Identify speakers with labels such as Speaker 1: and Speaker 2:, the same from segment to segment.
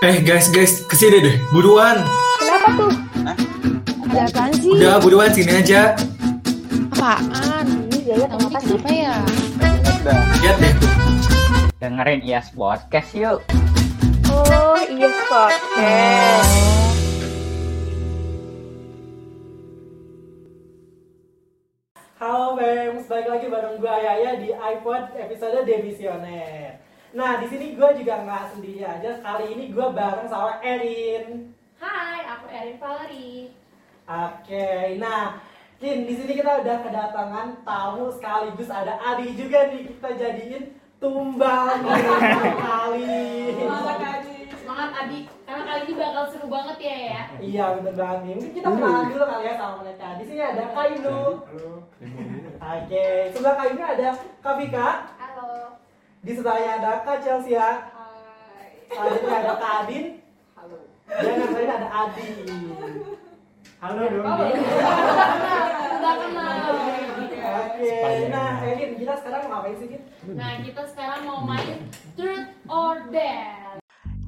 Speaker 1: Eh guys guys ke sini deh buruan.
Speaker 2: Kenapa tuh? Ada apaan sih?
Speaker 1: Udah buruan sini aja.
Speaker 2: Apaan? Ini gaya apa sih?
Speaker 3: Apa ya?
Speaker 1: Lihat deh tuh.
Speaker 4: Dengerin IAS Podcast yuk.
Speaker 2: Oh iya podcast.
Speaker 5: Halo Bems, balik lagi bareng gue Ayaya di iPod episode Demisioner. Nah, di sini gue juga nggak sendiri aja. Kali ini gue bareng sama Erin.
Speaker 3: Hai, aku Erin Valerie.
Speaker 5: Oke, nah, Kin, di sini kita udah kedatangan tamu sekaligus ada Adi juga nih kita jadiin tumbal kali.
Speaker 3: Semangat Adi, karena kali ini bakal seru banget ya ya.
Speaker 5: Iya bener banget nih. Mungkin kita kenalan dulu kali ya sama mereka. Di sini ada Kainu. Oke, sebelah Kainu ada Kak Vika.
Speaker 3: Halo.
Speaker 5: Di sebelahnya ada Kak Chelsea. Selanjutnya ada Kak Adin. Halo. Dan yang lain ada Adi. Halo dong.
Speaker 3: Udah kenal.
Speaker 5: Oke, nah Erin, kita sekarang mau ngapain sih?
Speaker 3: Nah, kita sekarang mau main Truth or Dare.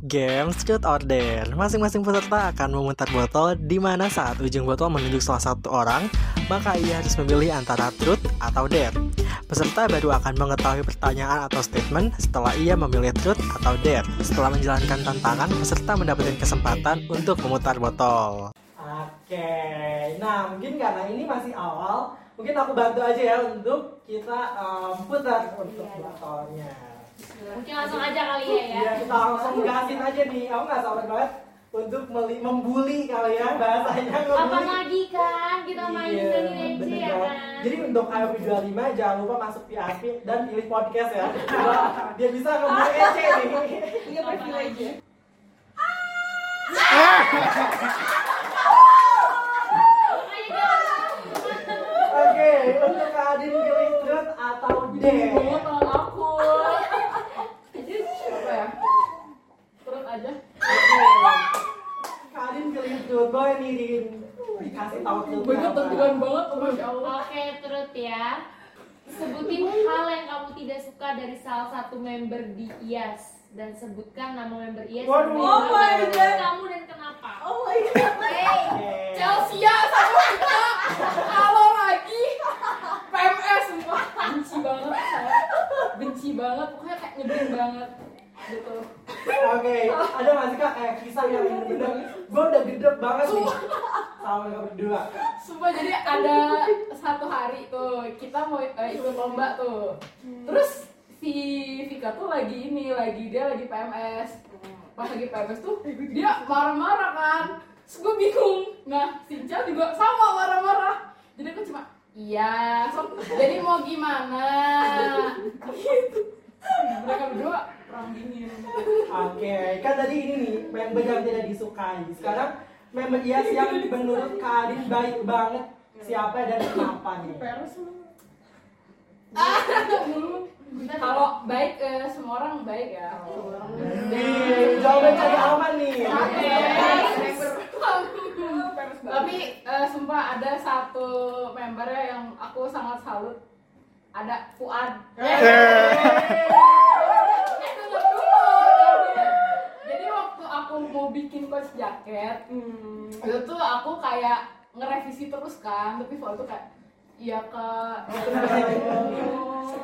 Speaker 6: Games Truth or Dare Masing-masing peserta akan memutar botol di mana saat ujung botol menunjuk salah satu orang Maka ia harus memilih antara Truth atau Dare. Peserta baru akan mengetahui pertanyaan atau statement setelah ia memilih Truth atau Dare. Setelah menjalankan tantangan, peserta mendapatkan kesempatan untuk memutar botol.
Speaker 5: Oke, nah mungkin karena ini masih awal, mungkin aku bantu aja ya untuk kita um, putar untuk botolnya.
Speaker 3: Mungkin langsung aja kali ya ya.
Speaker 5: Iya, kita langsung gasin aja nih. Aku nggak sabar banget untuk meli- membuli kali ya bahasanya
Speaker 3: Apa
Speaker 5: ngebully.
Speaker 3: lagi kan kita main
Speaker 5: Iya,
Speaker 3: DC
Speaker 5: bener
Speaker 3: ya kan.
Speaker 5: Jadi untuk IOP 25 jangan lupa masuk PRP dan pilih podcast ya. Dia bisa ngebully EC nih.
Speaker 3: Iya privilege.
Speaker 5: Oke, untuk Kak Adin pilih truth atau dare.
Speaker 3: Tangan aku. Apa ya? Turun aja.
Speaker 5: Kak Adin pilih truth, boleh nih Din. dikasih tahu truth
Speaker 3: banget, Masya Allah. Oke, Truth ya. Sebutin hal yang kamu tidak suka dari salah satu member di IAS dan sebutkan nama member IAS
Speaker 5: Waduh. Oh my
Speaker 3: kamu kamu dan kenapa?
Speaker 7: Oh my god.
Speaker 3: Hey,
Speaker 7: Chelsea ya sama kita. Halo lagi. PMS sumpah.
Speaker 3: benci banget saya. Benci banget, pokoknya kayak nyebelin banget. Gitu.
Speaker 5: Oke, ada nggak sih kak kayak kisah yang bener-bener gue udah gedek banget nih sama mereka berdua.
Speaker 7: Sumpah jadi ada satu hari tuh kita mau eh, ikut lomba tuh. Terus si Vika tuh lagi ini, lagi dia lagi PMS. Pas lagi PMS tuh dia marah-marah kan. Terus gue bingung. Nah, si Cal juga sama marah-marah. Jadi aku cuma iya, sok. Jadi mau gimana? Gitu. Mereka berdua perang dingin.
Speaker 5: Oke, kan tadi ini nih member yang tidak disukai. Sekarang member IAS yang menurut Kak Adin baik banget siapa dan kenapa nih?
Speaker 7: Kalau baik eh, semua orang baik ya.
Speaker 5: Nih, jawaban cari aman nih.
Speaker 7: Tapi eh, sumpah ada satu membernya yang aku sangat salut. Ada Fuad. Eh, tunggu dulu. Jadi waktu aku mau bikin coach jaket, itu tuh aku kayak ngerevisi terus kan, tapi Fuad tuh kayak Iya kak.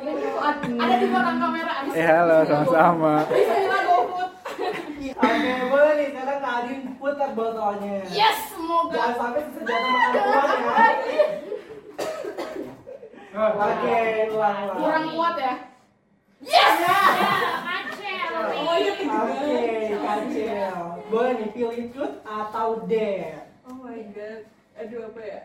Speaker 7: Iya Fuad. Ada di belakang kamera. Abis
Speaker 8: Eh halo sama-sama.
Speaker 7: Bismillah GoFood.
Speaker 5: Oke, boleh nih sekarang Kak Adin putar botolnya.
Speaker 7: Yes, semoga.
Speaker 5: Jangan sampai senjata makan tuan ya. Oke, ulang ulang.
Speaker 7: Kurang kuat ya.
Speaker 3: Ya, kacel nih.
Speaker 5: Oke, kacil. Boleh nih pilih truth atau dare.
Speaker 7: Oh my god. Aduh apa ya?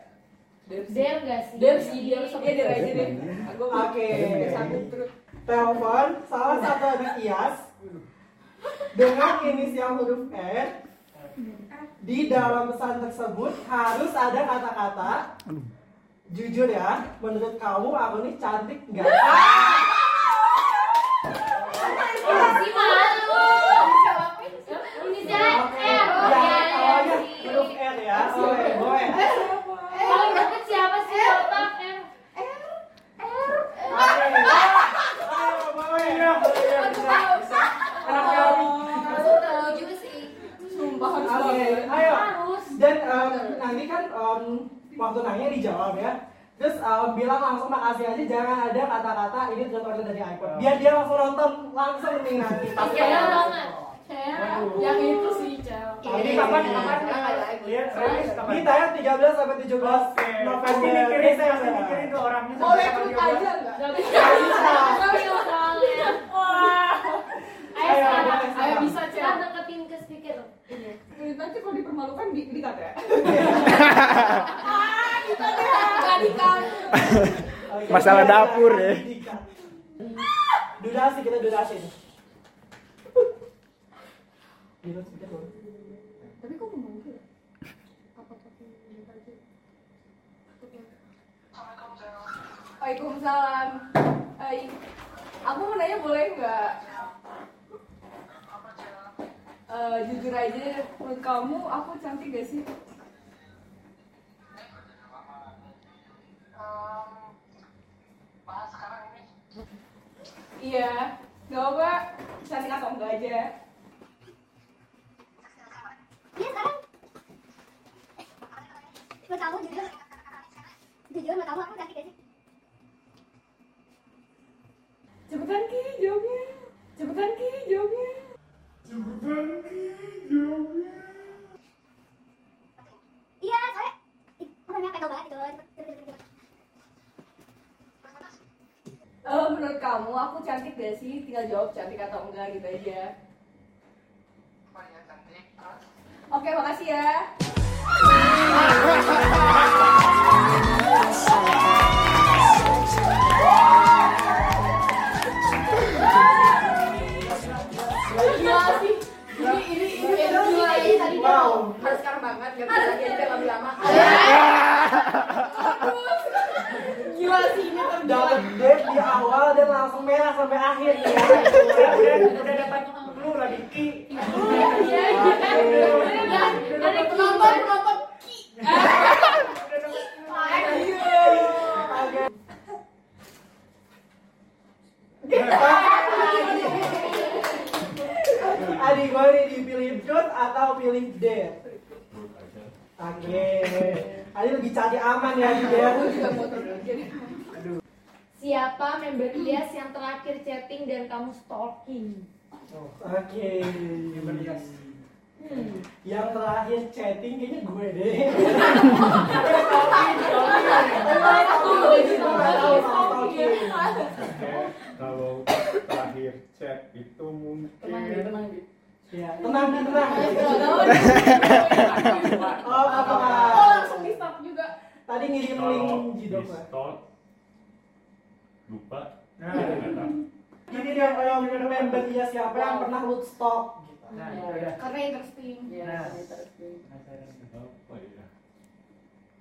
Speaker 3: Dare gak sih?
Speaker 7: Dare sih, dare sama dare aja deh. Aku
Speaker 5: Oke.
Speaker 7: satu terus.
Speaker 5: Telepon salah satu adik IAS dengan inisial huruf R. Di dalam pesan tersebut harus ada kata-kata Jujur ya, menurut kamu aku nih cantik nggak?
Speaker 3: Masih malu. Inisialnya
Speaker 5: Oke,
Speaker 3: R. Oh,
Speaker 5: ya,
Speaker 3: iya, iya
Speaker 5: awalnya
Speaker 3: sih.
Speaker 5: huruf R ya. Oke, boleh.
Speaker 3: Paling deket siapa sih otak R?
Speaker 5: Oke. Ayo, boleh ya. Boleh ya, bisa. Anak kami.
Speaker 3: Masuk tahu juga sih.
Speaker 5: Ayo.
Speaker 3: Harus.
Speaker 5: Dan em, nanti kan em, waktu nanya dijawab ya. Terus em, bilang langsung makasih aja, jangan ada kata-kata ini order dari iPod. Biar dia langsung nonton langsung nih nanti. Pas
Speaker 3: Iya
Speaker 5: kayak-
Speaker 3: banget.
Speaker 9: yang itu sih Cel
Speaker 5: Ini kapan?
Speaker 9: kapan
Speaker 10: Iya, serius kapan?
Speaker 5: Ini tayang 13 sampai 17
Speaker 10: Oke.
Speaker 5: November.
Speaker 10: Pasti mikirin, pasti
Speaker 5: Desember.
Speaker 10: mikirin tuh orangnya.
Speaker 9: boleh ikut aja nggak
Speaker 3: Gak bisa. Gak bisa soalnya. Ayo
Speaker 5: Ayo,
Speaker 9: ayo bisa Cel
Speaker 3: deketin speaker. Ini.
Speaker 9: nanti kalau dipermalukan di dikat ya ah kita deh nggak dikat
Speaker 5: Oke,
Speaker 7: Masalah dapur ya.
Speaker 5: Durasi kita durasi.
Speaker 9: Tapi kok ya? minta aja Waalaikumsalam. Hai. Aku mau nanya boleh nggak? Eh, jujur aja, menurut kamu aku cantik gak sih? Iya, nggak apa, cantik atau enggak aja.
Speaker 11: Iya sekarang Menurut kamu jujur Jujur menurut kamu aku cantik gak sih?
Speaker 9: Cepetan Ki jawabnya. Cepetan Ki jawabnya.
Speaker 11: Iya soalnya pekel banget.
Speaker 9: Eh, menurut kamu aku cantik gak sih? Tinggal jawab cantik atau enggak gitu aja. Oke, makasih ya. Harus sekarang banget gak bisa lagi aja lebih lama. Gila sih ini tergila.
Speaker 5: Dapat date di awal dan langsung merah sampai akhir ya.
Speaker 10: Udah, dapat lu lagi ki.
Speaker 3: Iya, iya. Ya, dari
Speaker 9: Penonton penonton ki.
Speaker 5: Adik gue dipilih truth atau pilih dare? Oke. Adik lebih cari aman ya di dare.
Speaker 9: Aku juga mau terus jadi.
Speaker 3: Siapa member IAS yang terakhir chatting dan kamu stalking?
Speaker 5: Oke.
Speaker 3: Hmm.
Speaker 5: Yang terakhir chatting kayaknya gue deh.
Speaker 10: Kalau terakhir chat itu mungkin
Speaker 5: Ya, tenang nih, tenang. Oh, apa?
Speaker 9: Oh, langsung di stop juga.
Speaker 5: Tadi ngirim
Speaker 10: kalau
Speaker 5: link
Speaker 10: di
Speaker 5: jidok lah.
Speaker 10: stop lupa.
Speaker 5: Nah.
Speaker 10: Nggak tahu.
Speaker 5: Ini dia yang member dia siapa yang pernah lu stalk gitu.
Speaker 10: Nah, udah.
Speaker 9: Karena interesting.
Speaker 10: Nah.
Speaker 9: interesting.
Speaker 10: Apa ya?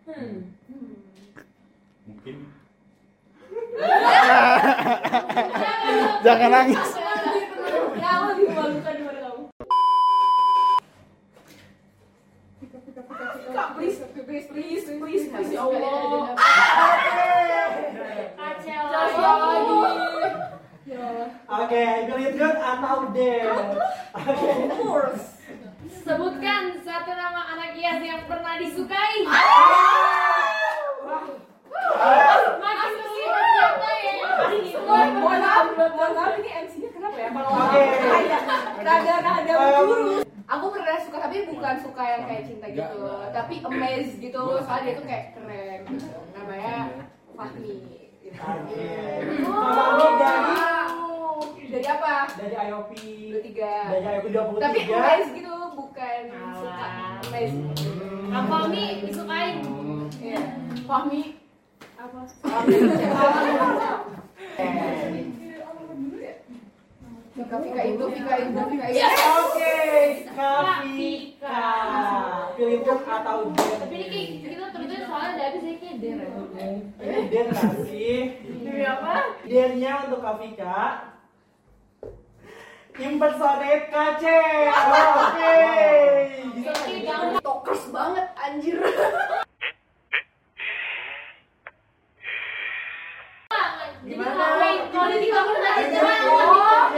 Speaker 3: Hmm.
Speaker 10: Mungkin
Speaker 7: Jangan nangis.
Speaker 9: Ya, aku lebih memalukan daripada kamu. Kak, please, please, please, please, please, ya Allah.
Speaker 3: Kacau
Speaker 9: Kacau
Speaker 3: lagi.
Speaker 9: lagi. Ya Allah.
Speaker 5: Oke, pilih truth atau dare? Oke.
Speaker 9: Of course.
Speaker 3: Sebutkan satu nama anak IAS yang pernah disukai. Makin sulit siapa ya
Speaker 9: Mohon maaf, mohon maaf ini MC-nya kenapa ya? Kalau
Speaker 5: Oke.
Speaker 9: rada rada menjurus. Aku pernah suka tapi bukan suka yang kayak cinta gitu, tapi amazed gitu. Soalnya dia tuh kayak keren gitu. Namanya Fahmi. Gitu.
Speaker 5: Fahmi dari
Speaker 9: apa?
Speaker 5: dari IOP
Speaker 9: 23.
Speaker 5: dari IOP 23.
Speaker 9: Tapi amazed gitu, bukan suka. Amazed.
Speaker 3: Kang Fahmi disukain.
Speaker 9: Iya. Fahmi apa? Vika Vika itu, Vika itu, Vika itu.
Speaker 5: Oke, Kavika. Pilih truth atau dare?
Speaker 3: Tapi ini kayak kita terus soalnya ada habis ya kayak der.
Speaker 5: Ini dare nggak sih?
Speaker 9: Ini apa?
Speaker 5: Dare-nya untuk Kavika. Impersonate KC. Oke. Bisa
Speaker 3: jangan
Speaker 9: Tokers banget anjir.
Speaker 5: Gimana?
Speaker 3: Gimana? Kalau di
Speaker 5: Ayo,
Speaker 3: jangan.
Speaker 5: oh.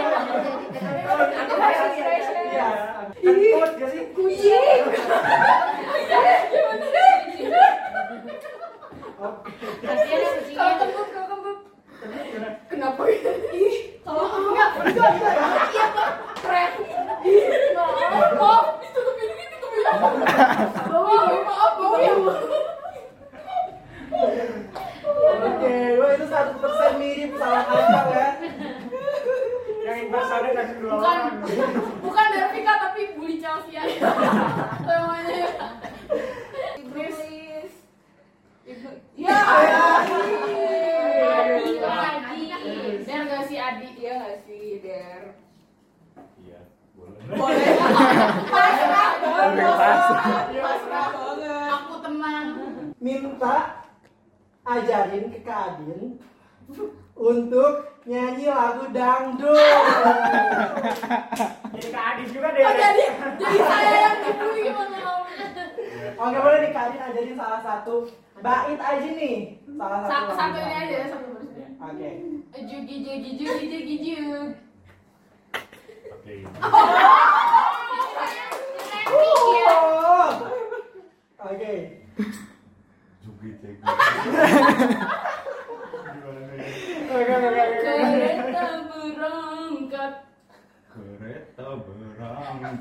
Speaker 9: Ada inspiration.
Speaker 5: Iya.
Speaker 9: Ini
Speaker 5: Kuat gak sih?
Speaker 7: Kucing.
Speaker 3: Kasihan ya kucingnya.
Speaker 7: Kembut, kalau kembut. Kenapa ya? Ih, kalau enggak, enggak, enggak. Iya, Pak. Keren. Maaf. Ditutupin ini, ditutupin apa? Maaf, maaf ya.
Speaker 5: Oke, wah itu satu persen mirip salah kacang ya.
Speaker 8: Yang inversanya kasih dua
Speaker 7: Bukan,
Speaker 8: orang.
Speaker 7: bukan dari Vika, tapi bully Chelsea aja. Temanya ya. Iblis. Ibnu. Ya,
Speaker 3: Adi, Adi.
Speaker 7: Der nggak sih Adi? Iya nggak sih Der?
Speaker 8: Iya, boleh.
Speaker 7: Boleh. Pasrah banget.
Speaker 5: Pasrah.
Speaker 7: Pasrah banget. Aku tenang.
Speaker 5: Minta ajarin ke Kak Adin untuk nyanyi lagu dangdut.
Speaker 8: Jadi Kak Adis juga deh.
Speaker 7: Oh, jadi jadi saya yang dibully gimana om?
Speaker 5: Oke boleh nih Kak Adin ajarin salah satu bait aja nih. Salah satu.
Speaker 7: Satu,
Speaker 5: lagu
Speaker 7: satu ini aja ya satu terus.
Speaker 5: Oke.
Speaker 7: Jugi jugi jugi jugi jug.
Speaker 8: Oke.
Speaker 5: Oh. Oke.
Speaker 8: Jugi cegi.
Speaker 5: Oke oke oke. oke.
Speaker 7: Kereta berangkat.
Speaker 8: Kereta berangkat.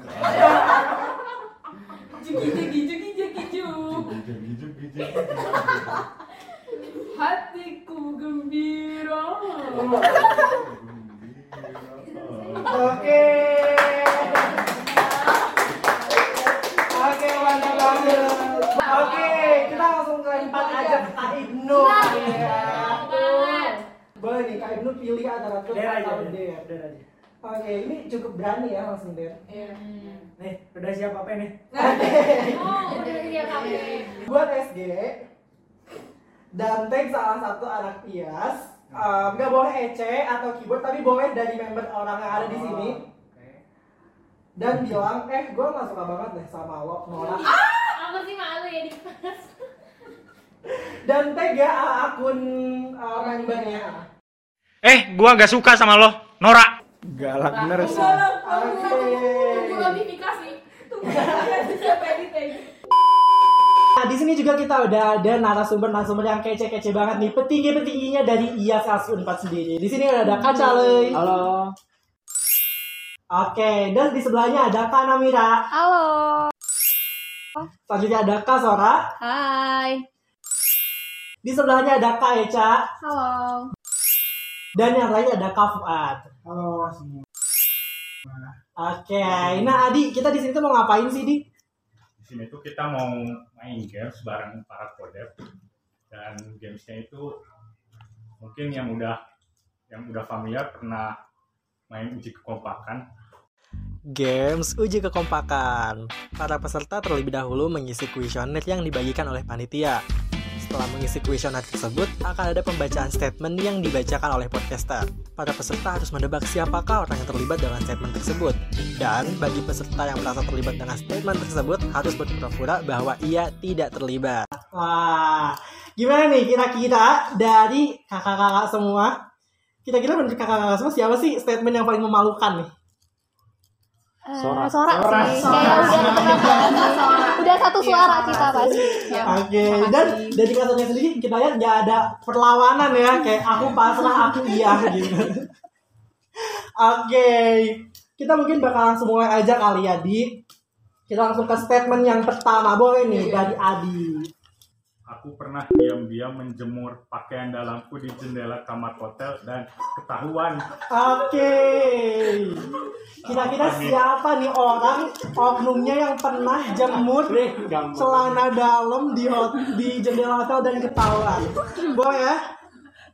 Speaker 7: Jugi jugi jugi jugi jug.
Speaker 8: Jugi jugi jugi jugi.
Speaker 7: Hatiku gembira.
Speaker 5: Oke. Oke, mantap banget. Oke, kita langsung ke empat aja ke Kak Ibnu. Ya. Boleh nih, Kak Ibnu pilih antara Truk
Speaker 11: Der aja,
Speaker 5: atau
Speaker 11: Der.
Speaker 5: Der.
Speaker 11: Der aja.
Speaker 5: Oke, ini cukup berani ya langsung Der.
Speaker 7: Iya.
Speaker 11: Nih, udah siap apa nih?
Speaker 3: Oh, udah dia kamu.
Speaker 5: Buat SG dan tag salah satu anak IAS. Um, nggak boleh EC atau keyboard, tapi boleh dari member orang yang ada di sini.
Speaker 11: Oke.
Speaker 5: Dan bilang, eh gue gak suka banget deh sama lo, Nora.
Speaker 3: Aku sih malu ya di kelas.
Speaker 5: Dan tag ya uh, akun uh, membernya.
Speaker 11: Eh, gua gak suka sama lo, Nora.
Speaker 8: Galak bener sih.
Speaker 7: Tunggu lah, tunggu
Speaker 5: Oke.
Speaker 7: tunggu notifikasi. Tunggu notifikasi siapa editing.
Speaker 5: Nah, di sini juga kita udah ada narasumber-narasumber yang kece-kece banget nih. Petinggi-petingginya dari IAS 4 sendiri. Di sini ada Kak Caley.
Speaker 11: Halo.
Speaker 5: Oke, dan di sebelahnya ada Kak Namira.
Speaker 2: Halo.
Speaker 5: Selanjutnya ada Kak Sora.
Speaker 2: Hai.
Speaker 5: Di sebelahnya ada Kak Eca.
Speaker 2: Halo.
Speaker 5: Dan yang lainnya ada Kak Fuad.
Speaker 11: Halo semua.
Speaker 5: Oke, nah Adi, kita di sini tuh mau ngapain sih, Di?
Speaker 8: Sini tuh kita mau main games bareng para kodep dan gamesnya itu mungkin yang udah yang udah familiar pernah main uji kekompakan
Speaker 6: Games uji kekompakan. Para peserta terlebih dahulu mengisi kuesioner yang dibagikan oleh panitia. Setelah mengisi kuesioner tersebut, akan ada pembacaan statement yang dibacakan oleh podcaster. Para peserta harus mendebak siapakah orang yang terlibat dengan statement tersebut. Dan bagi peserta yang merasa terlibat dengan statement tersebut, harus berpura-pura bahwa ia tidak terlibat.
Speaker 5: Wah, gimana nih kira-kira dari kakak-kakak semua? Kira-kira menurut kakak-kakak semua siapa sih statement yang paling memalukan nih?
Speaker 2: Sora. Sora sih. Kayak udah udah satu suara kita pasti.
Speaker 5: Oke, dan dari katanya sendiri kita lihat nggak ada perlawanan ya, kayak aku pasrah, aku iya gitu. Oke, kita mungkin bakal langsung mulai aja kali ya, Di. Kita langsung ke statement yang pertama, boleh nih dari Adi.
Speaker 8: Aku pernah diam-diam menjemur pakaian dalamku di jendela kamar hotel dan ketahuan.
Speaker 5: Oke. Kira-kira siapa nih orang oknumnya yang pernah jemur celana dalam di di jendela hotel dan ketahuan? Boleh ya?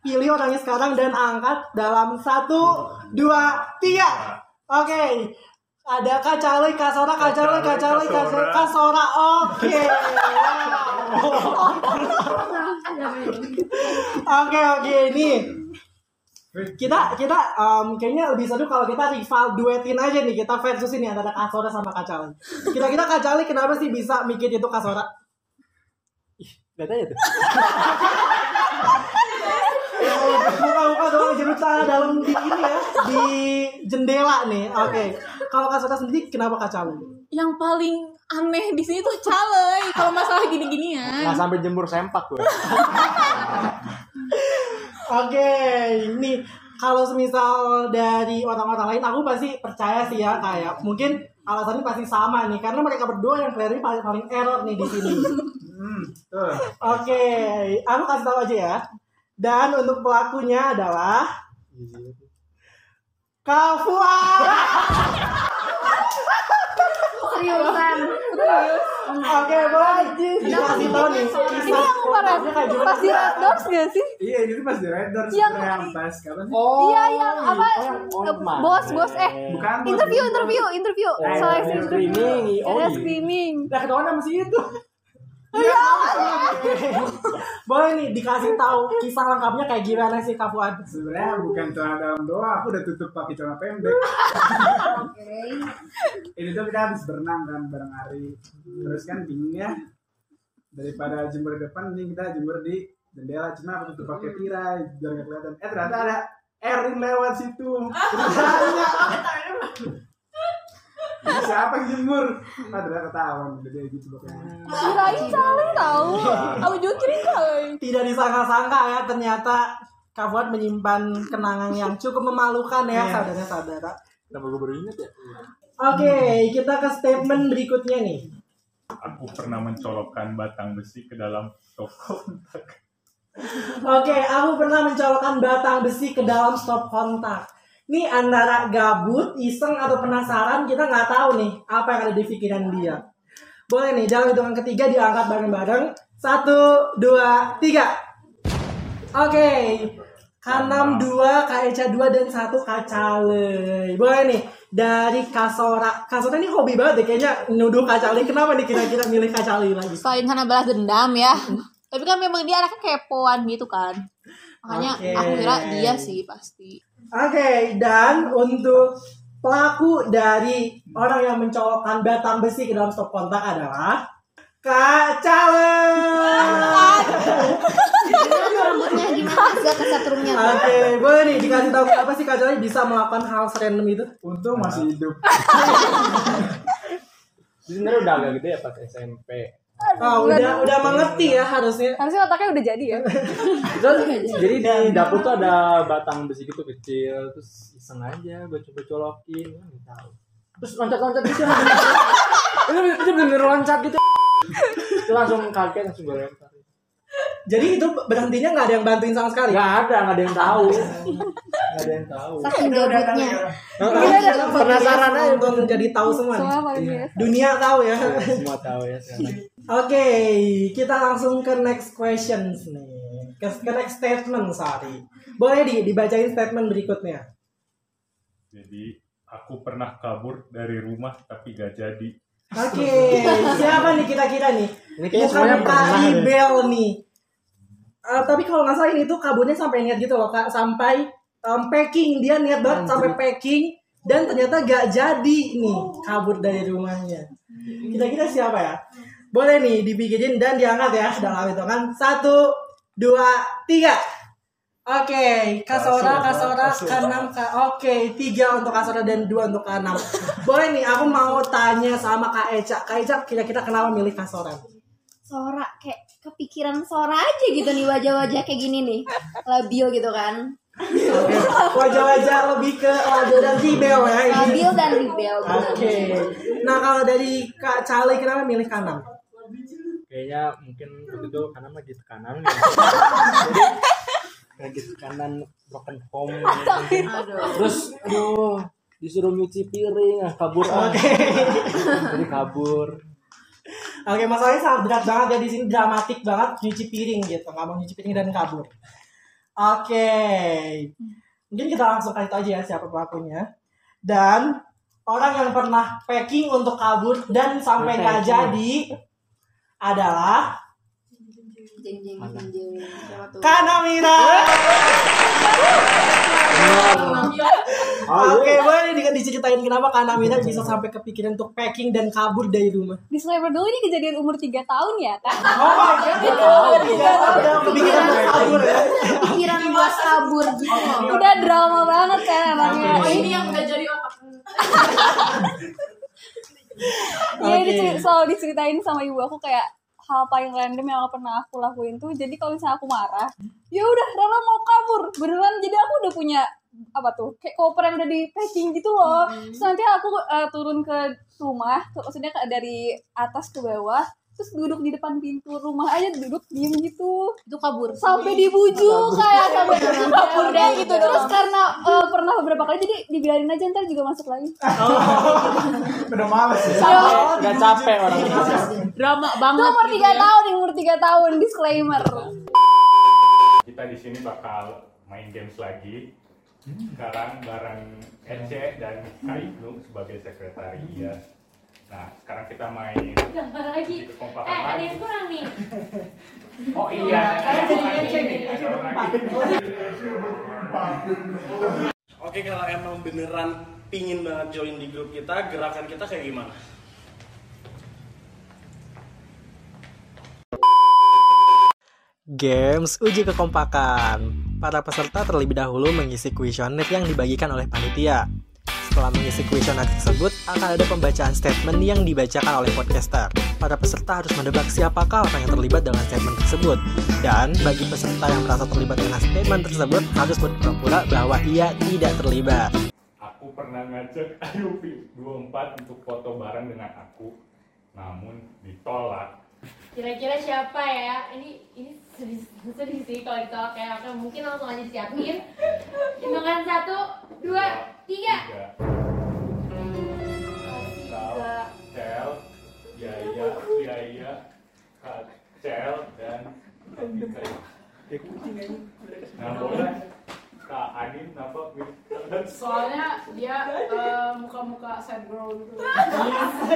Speaker 5: Pilih orangnya sekarang dan angkat dalam satu, dua, tiga. Oke. Ada Kak Charlie, Kak Sora, Kak Charlie, Kak Charlie, Oke. Oke. Ini kita kita em, kayaknya lebih seru kalau kita rival duetin aja nih kita versus ini antara Kak Sora sama Kak Cali. Kira-kira Kak Cali kenapa sih bisa mikir itu Kak Sora? Ih, lihat aja tuh. Muka-muka doang jeruk tanah dalam di ini ya. di jendela nih. Oke. Kalau Kak Sota sendiri kenapa Kak Cale?
Speaker 6: Yang paling aneh di sini tuh calei kalau masalah gini-ginian.
Speaker 12: Nggak sampai jemur sempak gue.
Speaker 5: Oke, ini kalau semisal dari orang-orang lain aku pasti percaya sih ya kayak mungkin alasannya pasti sama nih karena mereka berdua yang kelihatannya paling paling error nih di sini.
Speaker 11: Hmm.
Speaker 5: Oke, aku kasih tahu aja ya. Dan untuk pelakunya adalah Kak Fuad.
Speaker 6: Seriusan. Serius.
Speaker 5: Oke, boleh dikasih tahu nih.
Speaker 6: Ini yang kemarin pas di Red Doors gak sih?
Speaker 11: Iya, ini tuh pas di Red Doors
Speaker 6: Yang-
Speaker 11: sebenarnya yang pas kapan sih?
Speaker 6: iya yang apa?
Speaker 12: oh,
Speaker 6: eh, bos bos eh
Speaker 11: Bukan
Speaker 6: interview interview interview
Speaker 12: Oh,
Speaker 6: seleksi
Speaker 12: yang
Speaker 6: interview.
Speaker 12: screening. Oh,
Speaker 6: Ada
Speaker 12: iya. Udah ketahuan sama si itu.
Speaker 5: Boleh nih dikasih tahu kisah lengkapnya kayak gimana sih Kak Fuad?
Speaker 11: Sebenarnya bukan celana dalam doang, aku udah tutup pakai celana pendek. Ini tuh kita habis berenang kan bareng Ari. Terus kan bingung ya daripada di depan, ini kita jemur di jendela. Cuma aku tutup pakai tirai biar nggak kelihatan. Eh ternyata ada Erin lewat situ. Terus tanya, "Ini siapa yang jemur? Ah ternyata ketahuan udah gitu pokoknya.
Speaker 6: Kirain calei tahu. Aku juga kirain.
Speaker 5: Tidak disangka-sangka ya ternyata Kak Fuad menyimpan kenangan yang cukup memalukan ya
Speaker 11: Iya.
Speaker 5: saudara-saudara.
Speaker 12: Kenapa gue baru inget ya?
Speaker 5: Oke, kita ke statement berikutnya nih.
Speaker 8: Aku pernah mencolokkan batang besi ke dalam stop kontak.
Speaker 5: Oke, aku pernah mencolokkan batang besi ke dalam stop kontak. Ini antara gabut, iseng, atau penasaran, kita nggak tahu nih apa yang ada di pikiran dia. Boleh nih, dalam hitungan ketiga diangkat bareng-bareng. Satu, dua, tiga. Oke, Kanam dua, Kak Eca dua, dan satu Kak Cale. Boleh nih, dari Kasora. Kasora ini hobi banget deh kayaknya nuduh Kak Cale. Kenapa nih kira-kira milih Kak Cale lagi?
Speaker 6: Selain karena balas dendam ya. Tapi kan memang dia anaknya kepoan gitu kan. Makanya
Speaker 5: Oke.
Speaker 6: aku kira dia sih pasti.
Speaker 5: Oke, dan untuk pelaku dari orang yang mencolokkan batang besi ke dalam stop kontak adalah Kak Cale.
Speaker 13: rambutnya gimana agak kesetrumnya
Speaker 5: Oke, boleh nih dikasih tahu apa sih Kak bisa melakukan hal serandom itu?
Speaker 11: Untung masih hidup.
Speaker 12: Sebenarnya udah agak gede ya pas SMP.
Speaker 5: Oh, udah udah mengerti ya harusnya.
Speaker 6: Harusnya otaknya udah jadi ya.
Speaker 12: Jadi di dapur tuh ada batang besi gitu kecil, terus iseng aja gue coba colokin, nggak tahu. Terus loncat-loncat gitu. itu itu bener loncat gitu. Itu langsung kaget langsung gue lempar.
Speaker 5: Jadi itu berhentinya nggak ada yang bantuin sama sekali.
Speaker 12: Nggak ada, nggak ada yang tahu. Nggak ada yang tahu.
Speaker 13: saking gabutnya
Speaker 12: Penasaran aja.
Speaker 5: Untuk jadi tahu semua nih.
Speaker 6: Semua paling biasa.
Speaker 5: Dunia tahu ya.
Speaker 12: Semua tahu ya sekarang.
Speaker 5: Oke, kita langsung ke next questions nih. Ke, ke next statement, sorry. Boleh di, dibacain statement berikutnya.
Speaker 8: Jadi aku pernah kabur dari rumah tapi gak jadi.
Speaker 5: Oke, siapa nih kita-kita nih?
Speaker 12: Ini kayaknya semuanya
Speaker 5: Muka-muka
Speaker 12: pernah deh.
Speaker 5: rebel nih. Eh, tapi kalau nggak salah ini tuh kaburnya sampai niat gitu loh, Kak. Sampai em, packing. Dia niat banget sampai packing. Dan ternyata gak jadi nih kabur dari rumahnya. Kita-kita siapa ya? Boleh nih dipikirin dan diangkat ya dalam hitungan. Satu, dua, tiga. Oke, Kasora, Kasora, Kanam, Ka. Oke, tiga untuk Kasora dan dua untuk Kanam. Boleh nih, aku mau tanya sama Kak Eca. Kak Eca, kira-kira kenapa milih Kasora?
Speaker 13: Sora kayak kepikiran Sora aja gitu nih wajah-wajah kayak gini nih labil gitu kan
Speaker 5: wajah-wajah lebih ke labil dan rebel ya. ini.
Speaker 13: labil dan rebel
Speaker 5: Oke. Nah, kalau dari Kak Cale kenapa milih Kanam?
Speaker 12: Kayaknya mungkin waktu itu karena lagi tekanan. ya. Jadi lagi tekanan broken home. Terus aduh disuruh nyuci piring, ah, kabur ah. Jadi kabur.
Speaker 5: Oke, masalahnya sangat berat banget ya di sini dramatik banget nyuci piring gitu, nggak mau nyuci piring dan kabur. Oke, mungkin kita langsung kasih tahu aja ya siapa pelakunya. Dan orang yang pernah packing untuk kabur dan sampai nggak jadi adalah? Kanamira. Oke, boleh nih diceritain kenapa Kak Namina bisa sampai kepikiran untuk packing dan kabur dari rumah.
Speaker 2: Disclaimer dulu ini kejadian umur 3 tahun ya kak
Speaker 5: Oh my god.
Speaker 2: Tiga tahun.
Speaker 5: Kepikiran buat kabur ya.
Speaker 13: Pikiran buat kabur gitu.
Speaker 2: Udah drama banget kan emangnya
Speaker 9: Oh, ini yang udah jadi otak.
Speaker 2: Iya
Speaker 5: Oke.
Speaker 2: diceri- selalu diceritain sama ibu aku kayak hal paling random yang pernah aku lakuin tuh jadi kalau misalnya aku marah ya udah Rara mau kabur. Beneran jadi aku udah punya apa tuh kayak koper yang udah di packing gitu loh. Terus nanti aku eh, turun ke rumah maksudnya dari atas ke bawah terus duduk di depan pintu rumah aja duduk diem gitu
Speaker 13: Itu kabur.
Speaker 2: sampai dibujuk kayak sampai kabur deh gitu terus karena eh, pernah beberapa kali jadi dibiarin aja ntar juga masuk lagi
Speaker 11: Udah males ya.
Speaker 12: Udah capek orang
Speaker 13: Drama
Speaker 2: itu
Speaker 13: banget.
Speaker 2: umur
Speaker 13: gitu
Speaker 2: tiga
Speaker 13: ya.
Speaker 2: tahun umur tiga tahun disclaimer
Speaker 8: Kita di sini bakal main games lagi. Sekarang bareng Ece dan Kak Ibnu sebagai sekretariat. Nah, sekarang kita main
Speaker 3: Gambar lagi. Eh, ada yang kurang nih.
Speaker 8: Oh iya,
Speaker 10: Karena
Speaker 8: ada
Speaker 10: jadi
Speaker 8: orang
Speaker 10: Ece
Speaker 8: ini,
Speaker 10: nih.
Speaker 14: Oke kalau emang beneran pingin banget join di grup kita, gerakan kita kayak gimana?
Speaker 5: Games uji kekompakan. Para peserta terlebih dahulu mengisi kuesioner yang dibagikan oleh panitia. Setelah mengisi kuesioner tersebut, akan ada pembacaan statement yang dibacakan oleh podcaster. Para peserta harus menebak siapakah orang yang terlibat dengan statement tersebut. Dan bagi peserta yang merasa terlibat dengan statement tersebut, harus berpura-pura bahwa ia tidak terlibat.
Speaker 8: Aku pernah ngajak Ayubi 24 untuk foto bareng dengan aku, namun ditolak.
Speaker 3: Kira-kira siapa ya? Ini ini sedih, sedih sih kalau ditolak kayak oke, mungkin langsung aja disiapin. Hitungan satu, dua, tiga.
Speaker 8: Cel, Yaya, Yaya, Kacel, dan Ika. Nah, boleh Kak Anin nampak.
Speaker 9: Soalnya dia eh, muka-muka sad girl gitu.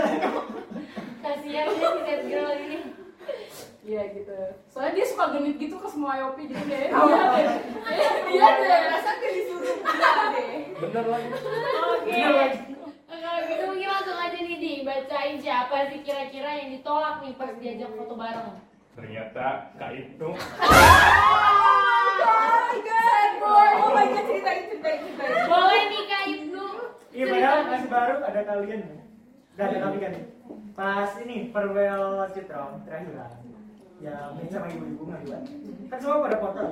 Speaker 3: Kasihan dia si sad girl ini.
Speaker 9: Iya gitu. Soalnya dia suka genit gitu ke semua Yopi jadi kayak dia deh. Dia deh. Rasa kayak disuruh dia deh.
Speaker 12: Bener lagi.
Speaker 3: Oke. Kalau gitu mungkin langsung aja nih di bacain siapa sih kira-kira yang ditolak nih pas diajak foto bareng.
Speaker 8: Ternyata Kak Ibnu
Speaker 9: Oh my god, ceritain, ceritain, ceritain.
Speaker 3: Boleh nih Kak Ibnu.
Speaker 10: Iya padahal masih baru ada kalian. Gak ada tapi kan. Pas ini farewell Citrom terakhir lah. Ya main sama ibu-ibu nggak juga. Kan semua pada foto.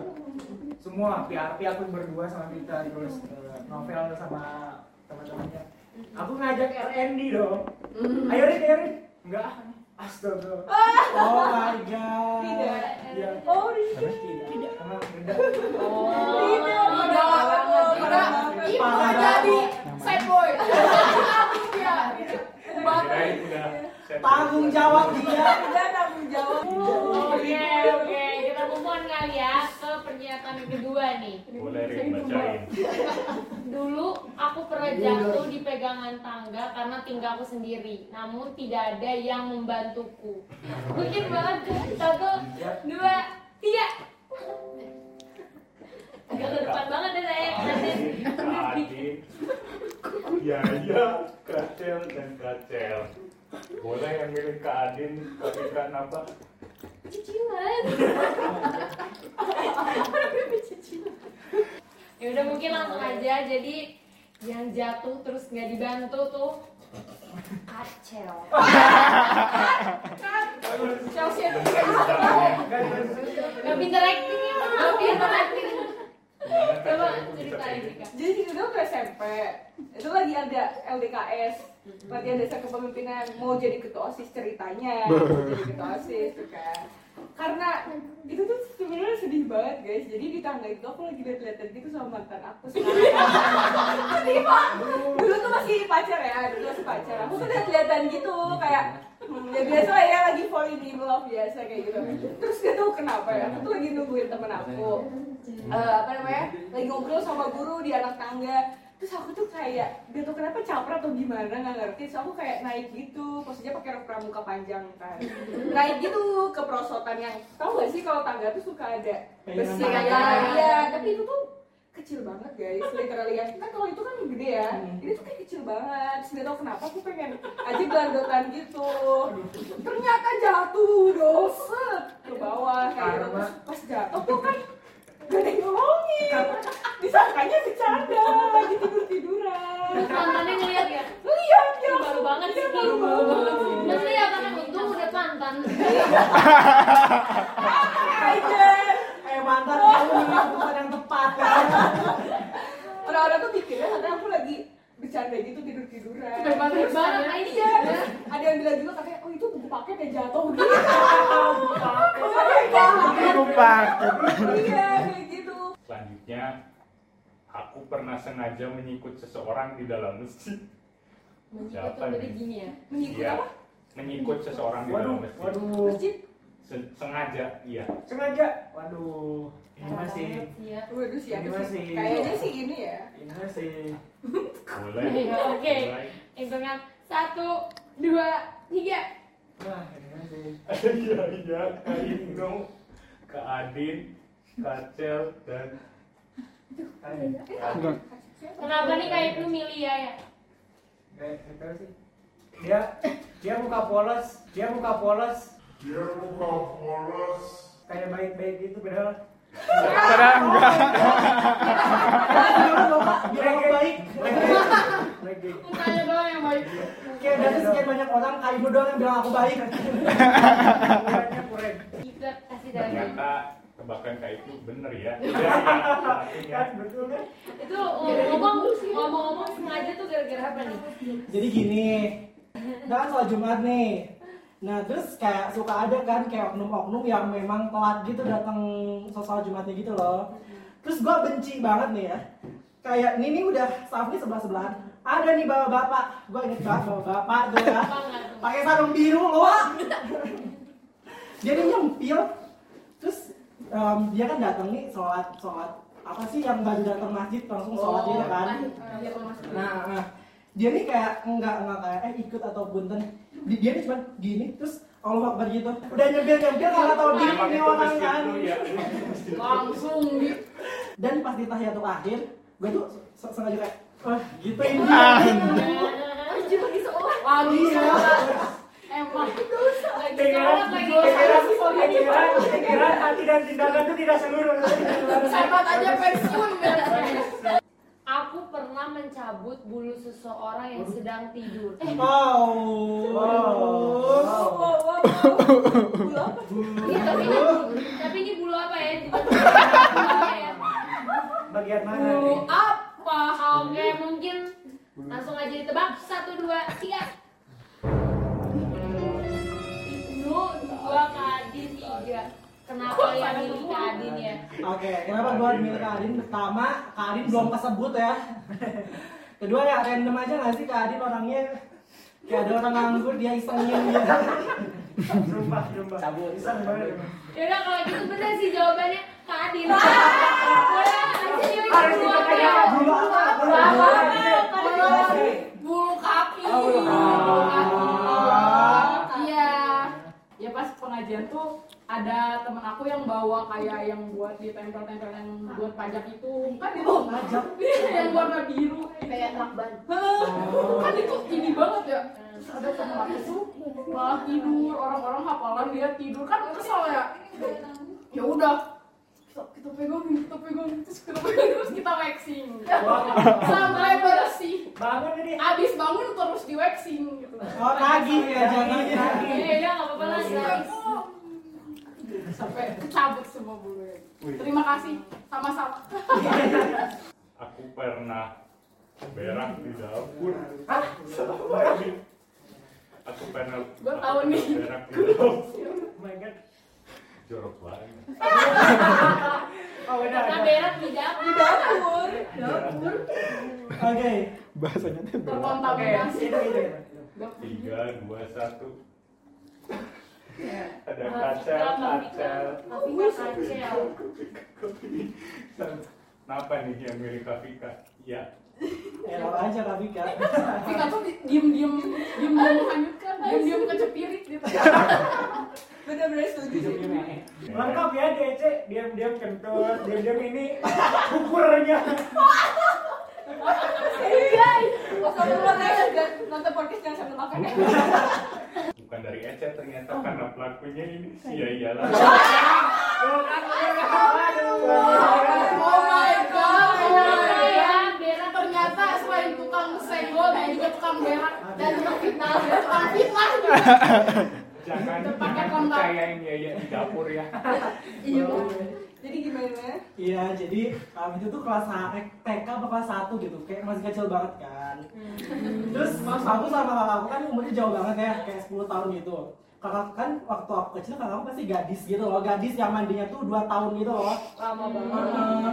Speaker 10: Semua PRP aku berdua sama kita terus eh, novel sama teman-temannya. Aku ngajak RND dong. Ayo Rin, ayo Rin. Enggak. Astaga. Oh my god.
Speaker 9: Tidak.
Speaker 10: Ya.
Speaker 9: Oh, tidak.
Speaker 10: Tidak. Emang beda.
Speaker 9: Oh, tidak. Tidak. Ibu jadi sad boy. Aku
Speaker 8: kirain udah set.
Speaker 10: Tanggung jawab dia.
Speaker 9: Dia tanggung jawab.
Speaker 3: Oke oke kita move on kali ya ke pernyataan yang kedua nih.
Speaker 8: Boleh bacain.
Speaker 3: Dulu aku pernah jatuh di pegangan tangga karena tinggalku sendiri, namun tidak ada yang membantuku. Mungkin banget satu, dua, tiga. Agak ke depan banget deh saya.
Speaker 8: Adin, Yaya, Kacel, dan Kacel. Boleh yang milih Kak Adin, Kak Fitra apa?
Speaker 3: Cicilan. ya udah mungkin langsung aja. Jadi yang jatuh terus nggak dibantu tuh kacel.
Speaker 9: Chelsea itu
Speaker 3: Gak pinter acting ya, gak pinter acting. Coba ceritain.
Speaker 9: Jadi kita tuh ke SMP, itu lagi ada LDKS, latihan dasar kepemimpinan, mau jadi ketua OSIS ceritanya, mau jadi ketua OSIS tuh kan. Karena itu tuh sebenarnya sedih banget guys. Jadi di tangga itu aku lagi liat-liatan gitu sama mantan aku sedih banget. Dulu tuh masih pacar ya, dulu masih pacar. Aku tuh liat-liatan gitu kayak hmm, ya biasa lah ya lagi falling in love biasa kayak gitu. Terus gak tau kenapa ya, aku tuh lagi nungguin temen aku. Eh, apa namanya lagi ngobrol sama guru di anak tangga terus aku tuh kayak gak tau kenapa caper atau gimana nggak ngerti. Terus aku kayak naik gitu posisinya pakai rok pramuka panjang kan. Naik gitu ke perosotan yang tau gak sih kalau tangga tuh suka ada besi kayak
Speaker 10: tangga.
Speaker 9: iya tapi itu tuh
Speaker 7: kecil banget guys literally ya. Kan kalau itu kan gede ya.
Speaker 15: Hmm.
Speaker 7: ini tuh kayak kecil banget. Nggak tahu kenapa aku pengen aja gelandotan gitu. Ternyata jatuh doset ke bawah kayak pas jatuh tuh kan gak ada yang nolongin disangkanya bercanda lagi tidur tiduran
Speaker 3: mantannya ngeliat ya?
Speaker 7: lihat ya
Speaker 3: Baru banget sih,
Speaker 7: baru banget
Speaker 3: Mesti ya karena untung udah mantan.
Speaker 7: aja
Speaker 15: Eh mantan kamu keputusan yang tepat ya.
Speaker 7: orang-orang tuh mikirnya katanya aku lagi bercanda gitu tidur tiduran
Speaker 3: banget banget,
Speaker 7: iya
Speaker 3: iya.
Speaker 7: ada yang bilang juga katanya oh itu buku paket yang jatuh gitu buku paket
Speaker 11: Buku paket.
Speaker 7: iya kayak gitu
Speaker 8: Selanjutnya, aku pernah sengaja menyikut seseorang di dalam masjid.
Speaker 3: Menyikut tuh dari gini ya?
Speaker 7: Menyikut
Speaker 8: Iya,
Speaker 7: apa?
Speaker 8: menyikut seseorang di dalam masjid.
Speaker 15: Waduh.
Speaker 7: Masjid?
Speaker 8: Se- sengaja, iya.
Speaker 15: Sengaja. Waduh. Ini masih.
Speaker 3: Iya.
Speaker 7: Waduh siapa
Speaker 15: Ini
Speaker 7: sih?
Speaker 15: masih.
Speaker 7: Kayaknya sih ini ya.
Speaker 15: Ini masih.
Speaker 8: Boleh.
Speaker 3: Iya, Oke,
Speaker 8: Mulai.
Speaker 3: hitungan satu, dua, tiga.
Speaker 15: Wah, ini masih.
Speaker 8: Iya, iya. Kak Ino, Kak Adin, Kak Cel, dan
Speaker 3: Kenapa nih kayak itu milih ya ya?
Speaker 15: Kayak sih. Dia dia muka polos, dia muka polos. Dia muka polos. Kayak baik-baik gitu padahal.
Speaker 11: Padahal enggak.
Speaker 15: Bilang baik. Baik.
Speaker 7: Mukanya doang yang baik.
Speaker 15: Kayak dari sekian banyak orang, Kak Ibu doang yang bilang aku baik.
Speaker 3: Kita kasih dari
Speaker 8: ternyata tebakan Kak itu bener ya.
Speaker 15: Kan betul kan?
Speaker 3: Itu ngomong ngomong-ngomong sengaja tuh gara-gara apa nih?
Speaker 15: Jadi gini, kan sholat Jumat nih. Nah terus kayak suka ada kan kayak oknum-oknum yang memang telat gitu datang sholat Jumatnya gitu loh. Terus gue benci banget nih ya. Kayak ini nih udah staff nih sebelah sebelahan. Ada nih bapak bapak, gue inget banget bapak bapak tuh ya. Pakai sarung biru loh. Dia nih nyempil. Terus em, dia kan datang nih sholat sholat apa sih yang baru datang masjid langsung sholat gitu kan. Nah, nah, dia nih kayak enggak enggak kayak eh ikut atau punten. Di- Dia nih cuma gini terus Allah Akbar gitu. Udah nyempil nyempil nggak tahu diri nih
Speaker 8: itu
Speaker 15: orang
Speaker 8: masjid
Speaker 15: kan.
Speaker 8: lu ya?
Speaker 7: Langsung gitu.
Speaker 15: Dan pas di tahiyatul akhir, gue tuh se- sengaja kayak wah gitu ini.
Speaker 7: Anjir lagi seolah. Lagi
Speaker 15: Iya.
Speaker 7: Emang lagi
Speaker 15: Pikiran, pikiran, pikiran, hati dan tindakan itu tidak seluruh.
Speaker 7: Hebat aja pensiun.
Speaker 3: Aku pernah mencabut bulu seseorang yang sedang tidur.
Speaker 15: Eh. Wow. Wow.
Speaker 3: Iya, tapi ini tapi ini bulu apa ya? Apa ya?
Speaker 15: Bagian mana nih?
Speaker 3: Bulu apa? Oke, mungkin langsung aja ditebak. Satu, dua, tiga. Ibnu, dua, tiga. Kenapa yang milih Kadin ya?
Speaker 15: Oke, kenapa gua milih Kak Adin? Pertama, Kak Adin belum kesebut ya. Kedua ya random aja gak sih Kak Adin orangnya kayak ada orang nganggur dia isengin gitu. Sumpah, sumpah. Cabut. Iseng banget.
Speaker 3: Yaudah kalau gitu bener sih jawabannya aja milih bulu apa ya?
Speaker 15: Bulu apa?
Speaker 3: Bulu apa?
Speaker 7: Bulu kaki.
Speaker 15: Oh, bulu kaki.
Speaker 7: Iya. Ya pas pengajian tuh ada temen aku yang bawa kayak yang buat di tempel-tempel yang buat pajak itu. Kan itu.
Speaker 15: Oh, pajak.
Speaker 7: yang warna biru.
Speaker 13: Kayak lakban.
Speaker 7: kan itu ini banget ya. Terus ada temen aku tuh malah tidur orang-orang hafalan dia tidur. Kan kesel ya. Ya udah. Kita, kita pegangin kita pegangin. Terus kita pegangin terus kita waxing. Sampai bersih.
Speaker 15: Bangun ini.
Speaker 7: abis bangun terus di waxing gitu.
Speaker 15: Oh, nagih ya, jangan nagih.
Speaker 3: Iya, iya, nggak apa-apa lah.
Speaker 7: Sampai kecabut semua bulunya terima kasih sama-sama
Speaker 8: Aku pernah berak di dapur.
Speaker 15: Hah?
Speaker 8: Aku pernah
Speaker 7: Gua tahu
Speaker 8: pernah
Speaker 7: nih.
Speaker 8: Berak di dapur.
Speaker 15: Oh my god.
Speaker 8: Jorok banget.
Speaker 15: Oh, udah. Udah.
Speaker 3: berak di dapur.
Speaker 7: di dapur dapur
Speaker 15: Oke.
Speaker 11: Bahasanya tuh
Speaker 15: Oke,
Speaker 7: terkontaminasi
Speaker 15: itu.
Speaker 8: Tiga, dua, satu.
Speaker 7: Ya.
Speaker 8: Ada kaca, kaca.
Speaker 3: Kafika kacel.
Speaker 8: Kenapa nih yang milih Kafika? Iya.
Speaker 15: Elok aja Kak Vika.
Speaker 7: Vika tuh di- diem-diem diem-diem menghanyutkan diem-diem kecepirit gitu
Speaker 15: Bener-bener setuju sih.
Speaker 10: Lengkap ya DC, diam-diam kentut, diam-diam ini ukurnya.
Speaker 7: Guys, astagfirullah guys, nonton podcast jangan sambil makan ya.
Speaker 8: Bukan dari Ece ternyata karena pelakunya ini sia iyalah.
Speaker 7: Oh my god, oh my god. Ternyata selain tukang senggol, dia juga tukang berak dan tukang fitnah, dan tukang fitnah.
Speaker 8: Jangan
Speaker 7: Pakai
Speaker 8: jangan
Speaker 7: kontak.
Speaker 8: percayain ya ya di dapur ya.
Speaker 7: Iya. Jadi gimana?
Speaker 15: Iya, jadi kami itu tuh kelas eh, TK apa kelas 1 gitu, kayak masih kecil banget kan. Terus mas aku sama kakakku kan umurnya jauh banget ya, kayak 10 tahun gitu. Kakak kan waktu aku kecil kakakku pasti gadis gitu loh, gadis yang mandinya tuh 2 tahun gitu loh.
Speaker 7: Lama
Speaker 15: Heeh.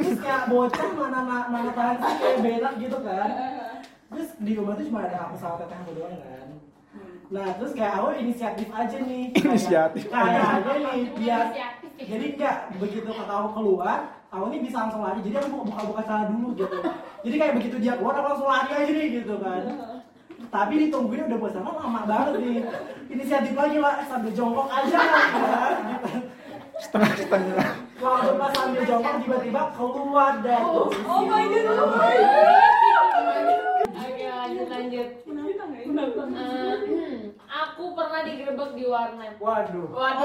Speaker 15: Terus kayak bocah mana mana, mana tahan sih kayak berak gitu kan. Terus di rumah tuh cuma ada aku sama teteh aku doang kan. Nah terus kayak aku inisiatif aja nih. Kayak-
Speaker 11: Inisiatif.
Speaker 15: Kayaknya nih biar. Jadi enggak begitu kata aku keluar, aku ini bisa langsung lari. Jadi aku buka-buka celana dulu gitu. Jadi kayak begitu dia keluar aku langsung lari aja nih gitu kan. Tapi ditungguin udah bosan lama banget nih. Inisiatif lagi lah sambil jongkok aja kan. Gitu.
Speaker 11: Setengah-setengah.
Speaker 15: Waktu pas sambil jongkok tiba-tiba keluar dah.
Speaker 7: Oh, oh my god, oh my
Speaker 3: Oke lanjut lanjut. Eh, aku pernah digerebek di warnet.
Speaker 10: Waduh.
Speaker 7: Waduh.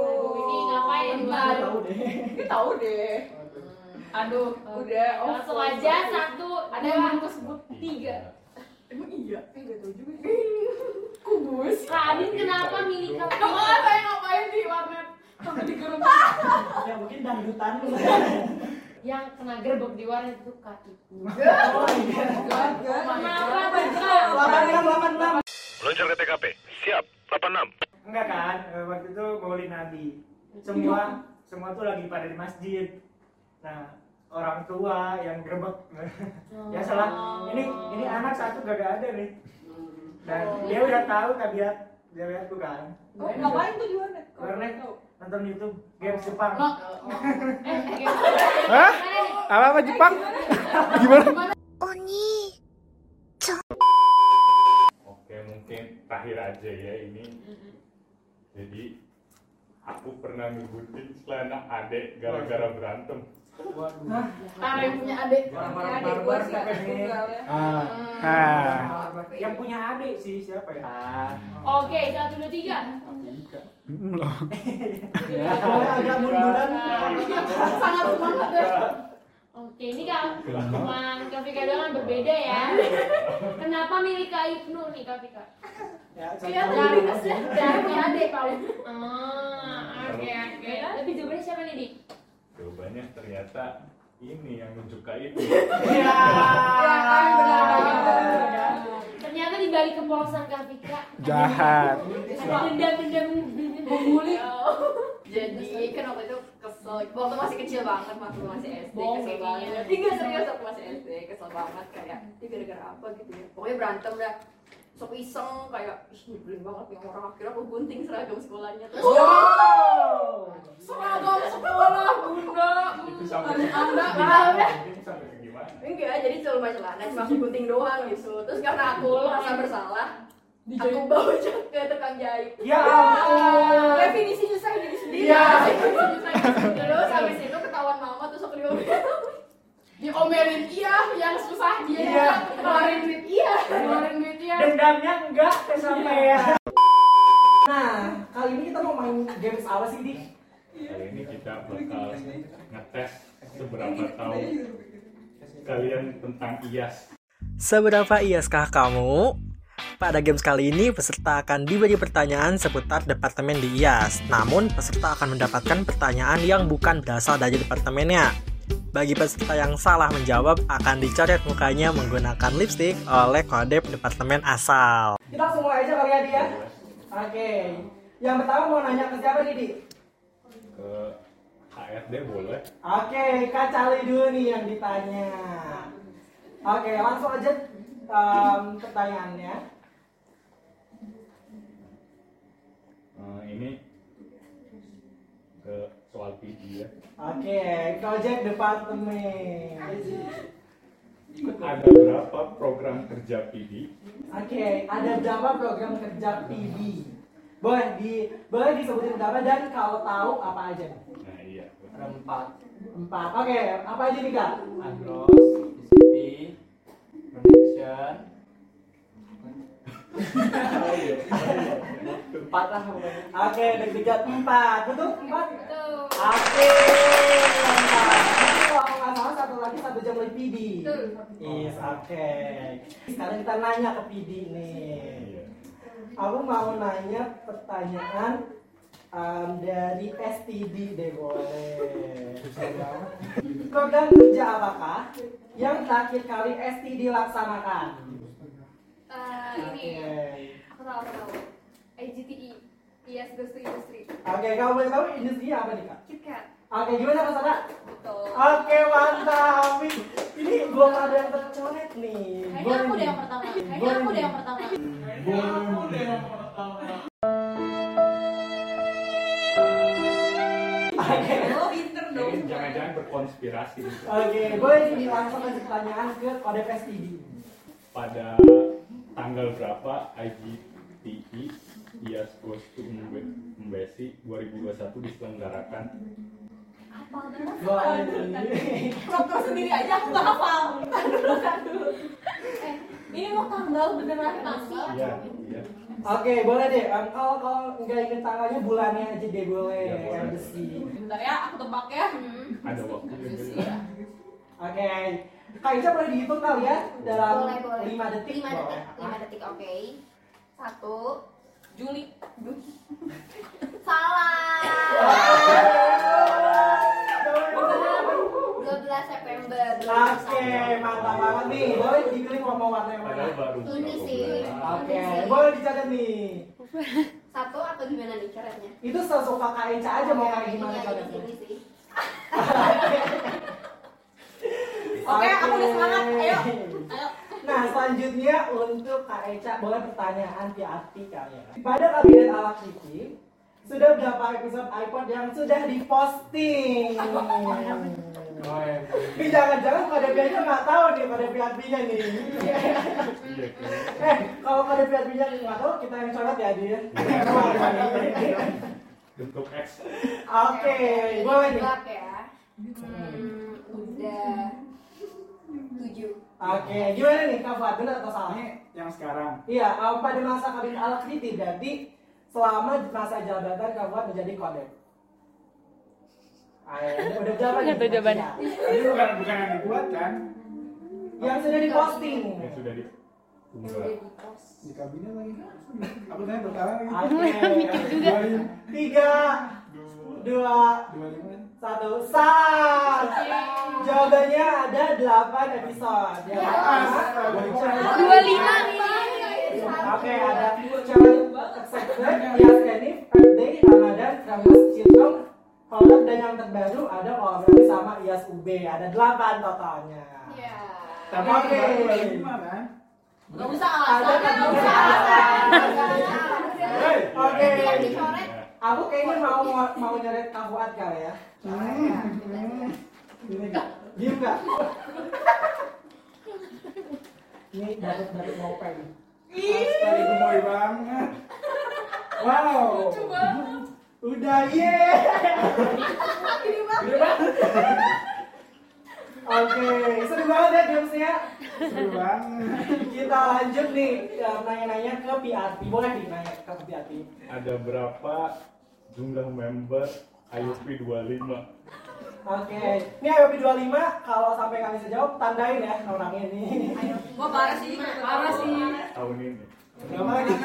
Speaker 3: Aduh, ini ngapain?
Speaker 7: Bentar.
Speaker 15: Tahu deh.
Speaker 7: Ini tahu deh. Aduh, udah. Oh,
Speaker 3: Langsung aja satu,
Speaker 7: Ada yang aku sebut
Speaker 3: tiga.
Speaker 7: Emang iya? Eh, gak tahu juga. Kubus.
Speaker 3: Kak Adin kenapa milih kamu?
Speaker 7: Kamu saya ngapain di warnet? Sampai digeruk.
Speaker 15: Ya mungkin dangdutan.
Speaker 3: Yang kena gerbek di warnet itu kakiku.
Speaker 15: Oh iya.
Speaker 3: Kenapa tuh?
Speaker 15: 86 86.
Speaker 16: Meluncur ke TKP. Siap. 86.
Speaker 10: Enggak kan, eh, waktu itu maulid Nabi. Semua semua tuh lagi pada di masjid. Nah, orang tua yang gerbek. ya salah. Ini ini anak satu gak ada nih. Dan dia udah tahu tabiat tabiatku kan.
Speaker 7: Oh, ngapain tuh di warnet?
Speaker 10: Warnet nonton YouTube games Jepang.
Speaker 11: Hah? Apa apa Jepang? Gimana?
Speaker 8: Oke terakhir aja ya ini. Jadi aku pernah ngebutin celana adek gara-gara berantem.
Speaker 7: Tara yang punya adik. Gua
Speaker 10: barbar
Speaker 7: sih gak
Speaker 10: siapa nih?
Speaker 7: tunggal ya.
Speaker 11: Ah.
Speaker 10: Yang punya adik sih siapa ya?
Speaker 3: Oke, satu, dua, tiga.
Speaker 11: Hmm, loh.
Speaker 15: Agak munduran.
Speaker 7: Sangat semangat ya.
Speaker 3: Oke, ini Kak Teman Kak Vika doang berbeda ya. Kenapa milih Kak Ibnu nih Kak Vika?
Speaker 15: Ya,
Speaker 7: Iya, dari dari punya adik kali.
Speaker 3: Ah, oke oke. Tapi jawabannya siapa nih, Dik?
Speaker 8: Jawabannya ternyata ini yang nunjuk Kak itu.
Speaker 15: Iya.
Speaker 7: Ya kan benar.
Speaker 3: Ternyata di balik kepolosan Kak Vika
Speaker 11: Jahat.
Speaker 3: ada dendam-dendam
Speaker 7: Membuli.
Speaker 6: Jadi kan waktu itu kesel, waktu masih kecil banget, waktu masih SD
Speaker 3: Bohong
Speaker 6: kesel banget. Tiga serius waktu masih SD kesel banget kayak, ini gara-gara apa gitu ya. Pokoknya berantem dah. Sok iseng kayak, ih nyebelin banget nih orang akhirnya aku gunting seragam sekolahnya. Terus
Speaker 7: Seragam sekolah bunda. Anda
Speaker 8: segimana?
Speaker 6: enggak, jadi cuma celana cuma aku gunting doang gitu. Terus karena aku merasa bersalah, aku bawa ke tukang jahit.
Speaker 10: Ya ampun.
Speaker 7: Definisinya saya jadi sendiri.
Speaker 6: Iya. Terus habis itu ketahuan mama terus aku diomelin.
Speaker 7: Diomelin iya, yang susah dia
Speaker 10: Iya.
Speaker 7: keluarin duit iya, keluarin duit iya.
Speaker 10: Dendamnya enggak kesampaian.
Speaker 15: Nah, kali ini kita mau main games apa sih, Dik?
Speaker 8: Kali ini kita bakal ngetes seberapa tahu kalian tentang IAS.
Speaker 5: Seberapa iaskah kamu? Pada games kali ini, peserta akan diberi pertanyaan seputar departemen di IAS. Namun, peserta akan mendapatkan pertanyaan yang bukan berasal dari departemennya. Bagi peserta yang salah menjawab, akan dicoret mukanya menggunakan lipstick oleh kodep departemen asal.
Speaker 15: Kita langsung mulai aja kali ya, Dik ya. Oke. Yang pertama mau nanya ke siapa nih, Dik?
Speaker 8: Ke HRD boleh.
Speaker 15: Oke, Kak Cali dulu nih yang ditanya. Oke, langsung aja em, pertanyaannya.
Speaker 8: Eh, ini ke soal PD ya.
Speaker 15: Oke, project departemen.
Speaker 8: Ada berapa program kerja PD?
Speaker 15: Oke, ada berapa program kerja PB? Boleh di boleh disebutin berapa dan kalau tahu apa aja?
Speaker 8: Nah iya.
Speaker 12: Empat.
Speaker 15: Empat. Oke, apa aja nih kak?
Speaker 12: Andros, TCP, connection. Empat lah.
Speaker 15: Oke, deg-degan empat. Betul? Empat? Oke, kalau nggak salah satu lagi satu jam lebih PD. Yes, oke. Sekarang kita nanya ke PD nih. Aku mau nanya pertanyaan em, dari STD deh boleh. Program kerja apakah yang terakhir kali STD laksanakan?
Speaker 3: Eh, ini
Speaker 15: Oke.
Speaker 3: aku tahu aku tahu. IGTE. Yes, goes to industry.
Speaker 15: Oke, kamu boleh tahu industri apa nih kak?
Speaker 3: KitKat.
Speaker 15: Oke, gimana Kak Sara?
Speaker 3: Betul.
Speaker 15: Oke, mantap. Ini- belum ada yang tercoret nih.
Speaker 3: Kayaknya aku deh yang pertama. Kayaknya aku deh yang pertama.
Speaker 15: Oke.
Speaker 6: Oh, pinter dong.
Speaker 8: Jangan-jangan berkonspirasi.
Speaker 15: Oke, boleh langsung kasih pertanyaan ke kode PSTD.
Speaker 8: Pada tanggal berapa IGTE IAS Goes to Mbe- Mbesi 2021 diselenggarakan?
Speaker 15: Boleh nih.
Speaker 6: Prok sendiri aja aku nggak hafal.
Speaker 3: Eh, ini mau tanggal beneran tanggal.
Speaker 8: Iya, iya.
Speaker 15: Oke, boleh deh. Em, kalau kalau nggak inget tanggalnya bulannya aja deh boleh.
Speaker 8: Ya, boleh.
Speaker 15: Besi.
Speaker 6: Bentar ya, aku tebak ya.
Speaker 8: Ada waktu
Speaker 15: Oke. Kak Ica boleh dihitung kali ya dalam
Speaker 13: Boleh, boleh.
Speaker 15: 5 detik.
Speaker 13: 5
Speaker 15: boleh.
Speaker 13: detik, 5 detik, oke. Satu.
Speaker 6: Juli.
Speaker 13: Salah. 12 September.
Speaker 15: Oke, mantap banget nih. Boleh dipilih mau mau warna yang mana?
Speaker 13: Ini sih.
Speaker 15: Oke,
Speaker 13: Ini
Speaker 15: boleh dicatat nih.
Speaker 13: Satu atau gimana nih coretnya?
Speaker 15: Itu sesuka Kak Ica aja mau kayak gimana
Speaker 13: Ini aja di
Speaker 15: coretnya.
Speaker 13: sini sih.
Speaker 6: Oke, aku udah semangat. Ayo. Ayo.
Speaker 15: Nah, selanjutnya untuk Kak Eca, boleh pertanyaan hati kali ya. Pada kabinet ala Kiki, sudah berapa episode iPod yang sudah diposting? Ini jangan-jangan pada pihaknya nggak tahu nih pada pihak nya nih. eh, kalau pada pihak nya nggak tahu, kita yang coret ya dia.
Speaker 8: Bentuk X.
Speaker 15: Oke, boleh nih.
Speaker 13: Ya. Hmm, udah tujuh.
Speaker 15: Oke, gimana nih Kak Fuad, benar atau salah?
Speaker 11: Yang sekarang.
Speaker 15: Iya, um, pada masa kabinet ala Kiki berarti selama masa jabatan Kak Fuad menjadi kode. Ayo, udah, udah berapa nih?
Speaker 11: Nggak tahu jawabannya. Ini bukan bukan yang dibuat kan?
Speaker 15: Yang sudah diposting.
Speaker 8: Yang sudah di
Speaker 11: Di kabinet lagi. Aku tanya berkala lagi.
Speaker 15: Oke. Tiga, dua, satu, sat. Jawabannya ada delapan episode. Yang pertama,
Speaker 3: Dua lima
Speaker 15: Oke, ada Challenge Accepted, Yes Enif, Earth Day, Ramadan, Ramus, Cilkom, Collab, dan yang terbaru ada kolaborasi sama IAS UB. Ada delapan totalnya.
Speaker 3: Iya.
Speaker 11: Tapi
Speaker 15: Oke.
Speaker 11: lima kan?
Speaker 6: Nggak usah alasan.
Speaker 15: kan?
Speaker 6: Nggak usah alasan.
Speaker 15: Oke. Aku kayaknya mau mau nyeret kafuat kali ya. Ini enggak. Diem enggak? Ini dapat mau pen.
Speaker 11: Sekali gemoy banget. Wow.
Speaker 15: Udah ye.
Speaker 11: Gede banget.
Speaker 15: Oke, seru banget ya gamesnya.
Speaker 11: Seru banget.
Speaker 15: Kita lanjut nih ya, nanya-nanya ke PRP. Boleh nih nanya ke PRP.
Speaker 8: Ada berapa jumlah member IOP 25?
Speaker 15: Oke, ini IOP 25 kalau sampai bisa jawab tandain ya orangnya ini.
Speaker 6: Wah parah sih, parah sih.
Speaker 8: Tahun ini.
Speaker 15: Lagi?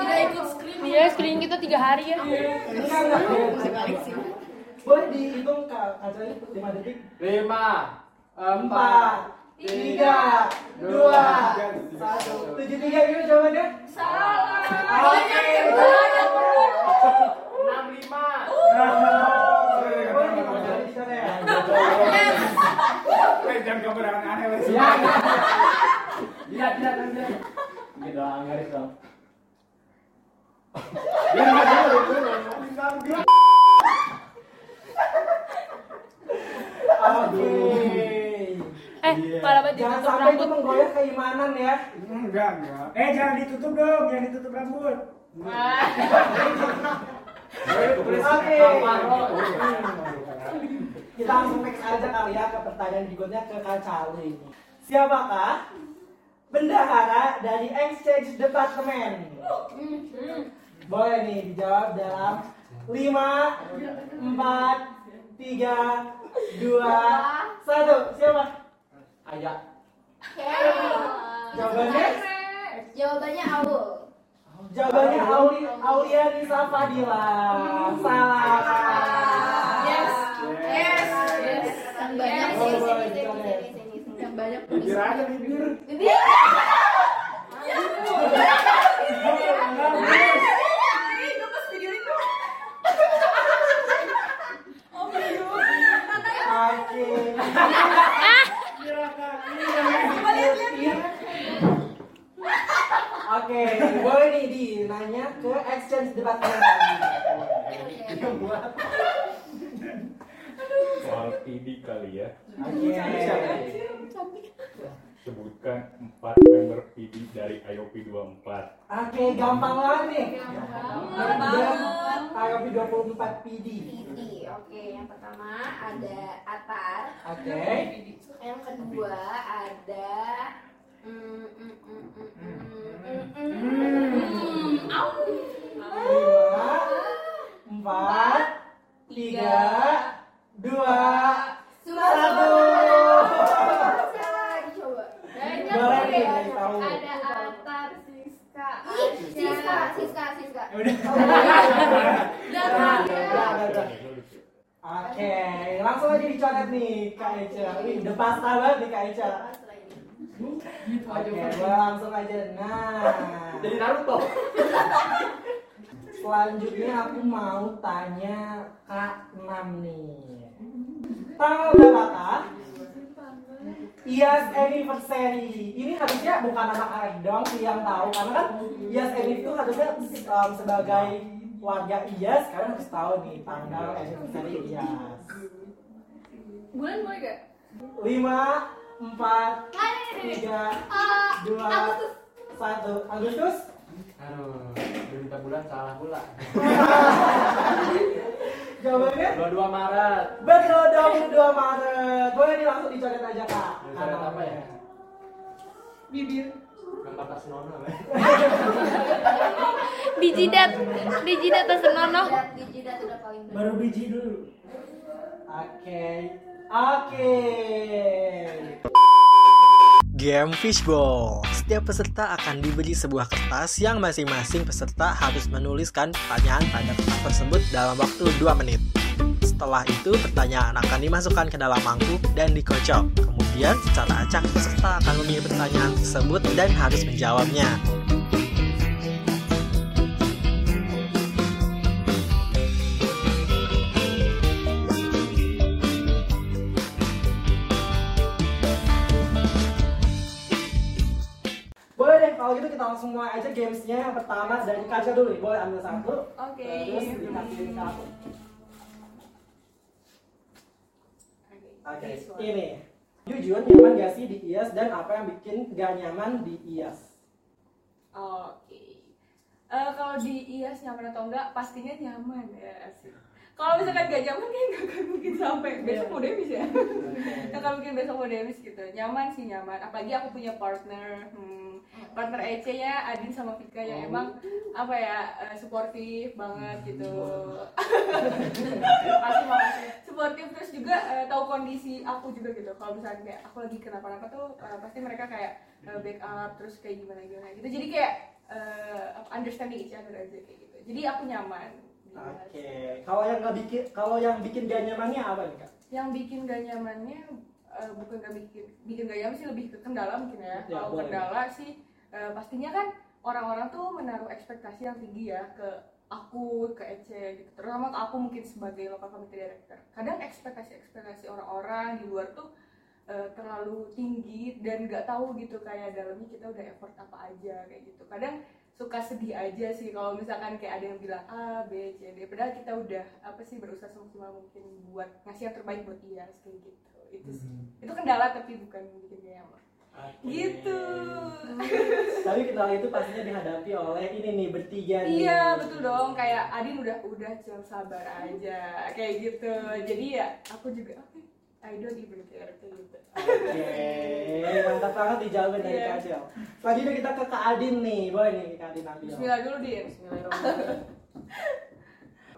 Speaker 6: Tidak ikut screening.
Speaker 3: Iya, screening kita tiga hari ya.
Speaker 15: Boleh dihitung kak kacanya 5 detik?
Speaker 12: Lima,
Speaker 15: Empat, tiga, dua, satu, tujuh tiga gimana jawabannya?
Speaker 6: Salah.
Speaker 15: Oke.
Speaker 12: enam lima.
Speaker 11: Eh, jangan aneh wes.
Speaker 12: Iya. Tidak, tidak, tidak. Gitu doang, garis dong.
Speaker 11: Dia nggak tahu itu.
Speaker 15: Oke.
Speaker 3: Eh, Kepala baju
Speaker 15: Jangan
Speaker 3: tutup
Speaker 15: sampai itu menggoyah keimanan ya.
Speaker 11: Enggak, enggak.
Speaker 10: Eh jangan ditutup dong, jangan ditutup rambut.
Speaker 15: Oke. Kita langsung next aja kali ya ke pertanyaan berikutnya ke Kak Charlie. Siapakah bendahara dari exchange departemen? Boleh nih dijawab dalam 5, 4, 3, 2, 1. Siapa? Ayah. Jawabannya?
Speaker 13: Jawabannya Aul.
Speaker 15: Jawabannya Auli, Aulia Nisa Fadila. Salah.
Speaker 13: Yes. Yes. Yes. Yang banyak sini. Yang banyak
Speaker 11: Bibir aja bibir.
Speaker 13: Bibir.
Speaker 15: Oke. Oke, boleh nih di nanya ke exchange department.
Speaker 8: Soal PD kali ya.
Speaker 15: Oke.
Speaker 8: Sebutkan empat member PD dari IOP 24.
Speaker 15: Oke, gampang banget nih.
Speaker 13: Gampang.
Speaker 15: IOP 24 PD.
Speaker 13: PD. Oke, yang pertama ada Atar.
Speaker 15: Oke.
Speaker 13: Yang kedua ada mm, mm, mm, mm, mm, mm, mm.
Speaker 15: Empat, tiga, dua, satu.
Speaker 13: Coba.
Speaker 15: Boleh nih dari tahu.
Speaker 3: Ada Atar, Siska,
Speaker 13: Ih, Siska, Siska, Siska.
Speaker 15: Oke, langsung aja dicoret nih Kak Eca. Ini udah pasta banget nih Kak Eca. Oke, gua langsung aja. Nah,
Speaker 12: Jadi Naruto.
Speaker 15: selanjutnya aku mau tanya Kak Nam nih. Tanggal berapakah? IAS anniversary. Ini harusnya bukan anak-anak dong sih yang tahu karena kan IAS anniversary itu harusnya um, sebagai warga IAS kalian harus tahu nih tanggal anniversary IAS.
Speaker 9: Bulan boleh gak?
Speaker 15: lima empat tiga dua satu Agustus
Speaker 12: Aduh, udah minta bulan salah pula.
Speaker 15: jawabannya
Speaker 12: 22 Maret.
Speaker 15: betul 22 Maret boleh nih langsung dicoret aja kak
Speaker 12: Dicoret apa ya?
Speaker 15: bibir
Speaker 12: Gambar tas nono.
Speaker 3: Di jidat, di jidat tas nono.
Speaker 13: Di jidat udah paling benar.
Speaker 10: Baru biji dulu.
Speaker 15: oke oke
Speaker 5: Game Fishbowl. Setiap peserta akan diberi sebuah kertas yang masing-masing peserta harus menuliskan pertanyaan pada kertas tersebut dalam waktu 2 menit. Setelah itu, pertanyaan akan dimasukkan ke dalam mangkuk dan dikocok. Kemudian, secara acak, peserta akan memilih pertanyaan tersebut dan harus menjawabnya.
Speaker 15: Kalau gitu kita langsung mulai aja gamesnya yang pertama dari kaca dulu nih boleh ambil satu
Speaker 9: Oke.
Speaker 15: terus dikasihin ke aku oke ini jujur nyaman gak sih di IAS dan apa yang bikin gak nyaman di IAS
Speaker 9: Oke. Eh, kalau di IAS nyaman atau enggak, pastinya nyaman ya. Kalau misalkan gak nyaman kayak gak akan mungkin sampai besok mau demis ya. Gak akan mungkin besok mau demis gitu. Nyaman sih nyaman. Apalagi aku punya partner. Hmm, partner EC nya Adin sama Vika yang emang apa ya suportif banget gitu. Makasih makasih. Suportif terus juga eh, tahu kondisi aku juga gitu. Kalau misalnya kayak aku lagi kenapa-napa tuh eh, pasti mereka kayak eh, backup terus kayak gimana gimana gitu. Jadi kayak understanding each other aja kayak gitu. Jadi aku nyaman.
Speaker 15: oke kalau yang nggak bikin kalau yang bikin gak nyamannya apa nih kak
Speaker 9: yang bikin gak nyamannya eh, bukan gak bikin bikin gak nyaman sih lebih ke kendala mungkin ya,
Speaker 15: Ya,
Speaker 9: kalau kendala sih eh, pastinya kan orang-orang tuh menaruh ekspektasi yang tinggi ya ke aku ke Ece gitu. Terutama ke aku mungkin sebagai local committee director. Kadang ekspektasi ekspektasi orang-orang di luar tuh eh, terlalu tinggi dan nggak tahu gitu kayak dalamnya kita udah effort apa aja kayak gitu. Kadang suka sedih aja sih kalau misalkan kayak ada yang bilang A, B, C, D. Padahal kita udah apa sih berusaha semaksimal mungkin buat ngasih yang terbaik buat IAS kayak gitu.
Speaker 7: Itu sih. Itu kendala tapi bukan bikin gak nyaman gitu.
Speaker 5: Tapi kendala itu pastinya dihadapi oleh ini nih bertiga nih.
Speaker 7: iya betul dong. Kayak Adin udah udah jangan sabar aja. Kayak gitu. Jadi ya aku juga oke I don't even care. Kayak gitu.
Speaker 5: Oke, mantap banget dijawabin dari
Speaker 7: Iya.
Speaker 5: Kak Acel. Selanjutnya kita ke Kak Adin nih, boleh nih Kak Adin ambil.
Speaker 7: Bismillah dulu Din. Bismillahirrahmanirrahim.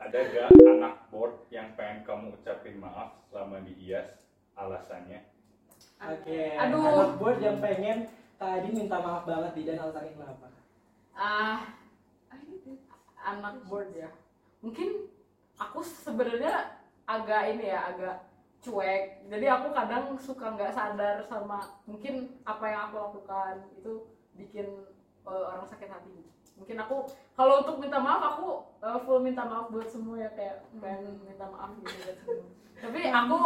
Speaker 8: Ada gak anak board yang pengen kamu ucapin maaf selama di IAS alasannya?
Speaker 5: Oke,
Speaker 7: Aduh.
Speaker 5: anak board yang pengen Adin minta maaf banget di dan alasannya kenapa?
Speaker 7: ah anak board ya. Mungkin aku sebenarnya agak ini ya agak cuek. Jadi aku kadang suka nggak sadar sama mungkin apa yang aku lakukan. Itu bikin eh, orang sakit hati mungkin aku kalau untuk minta maaf aku eh, full minta maaf buat semua ya kayak pengen minta maaf gitu buat semua tapi aku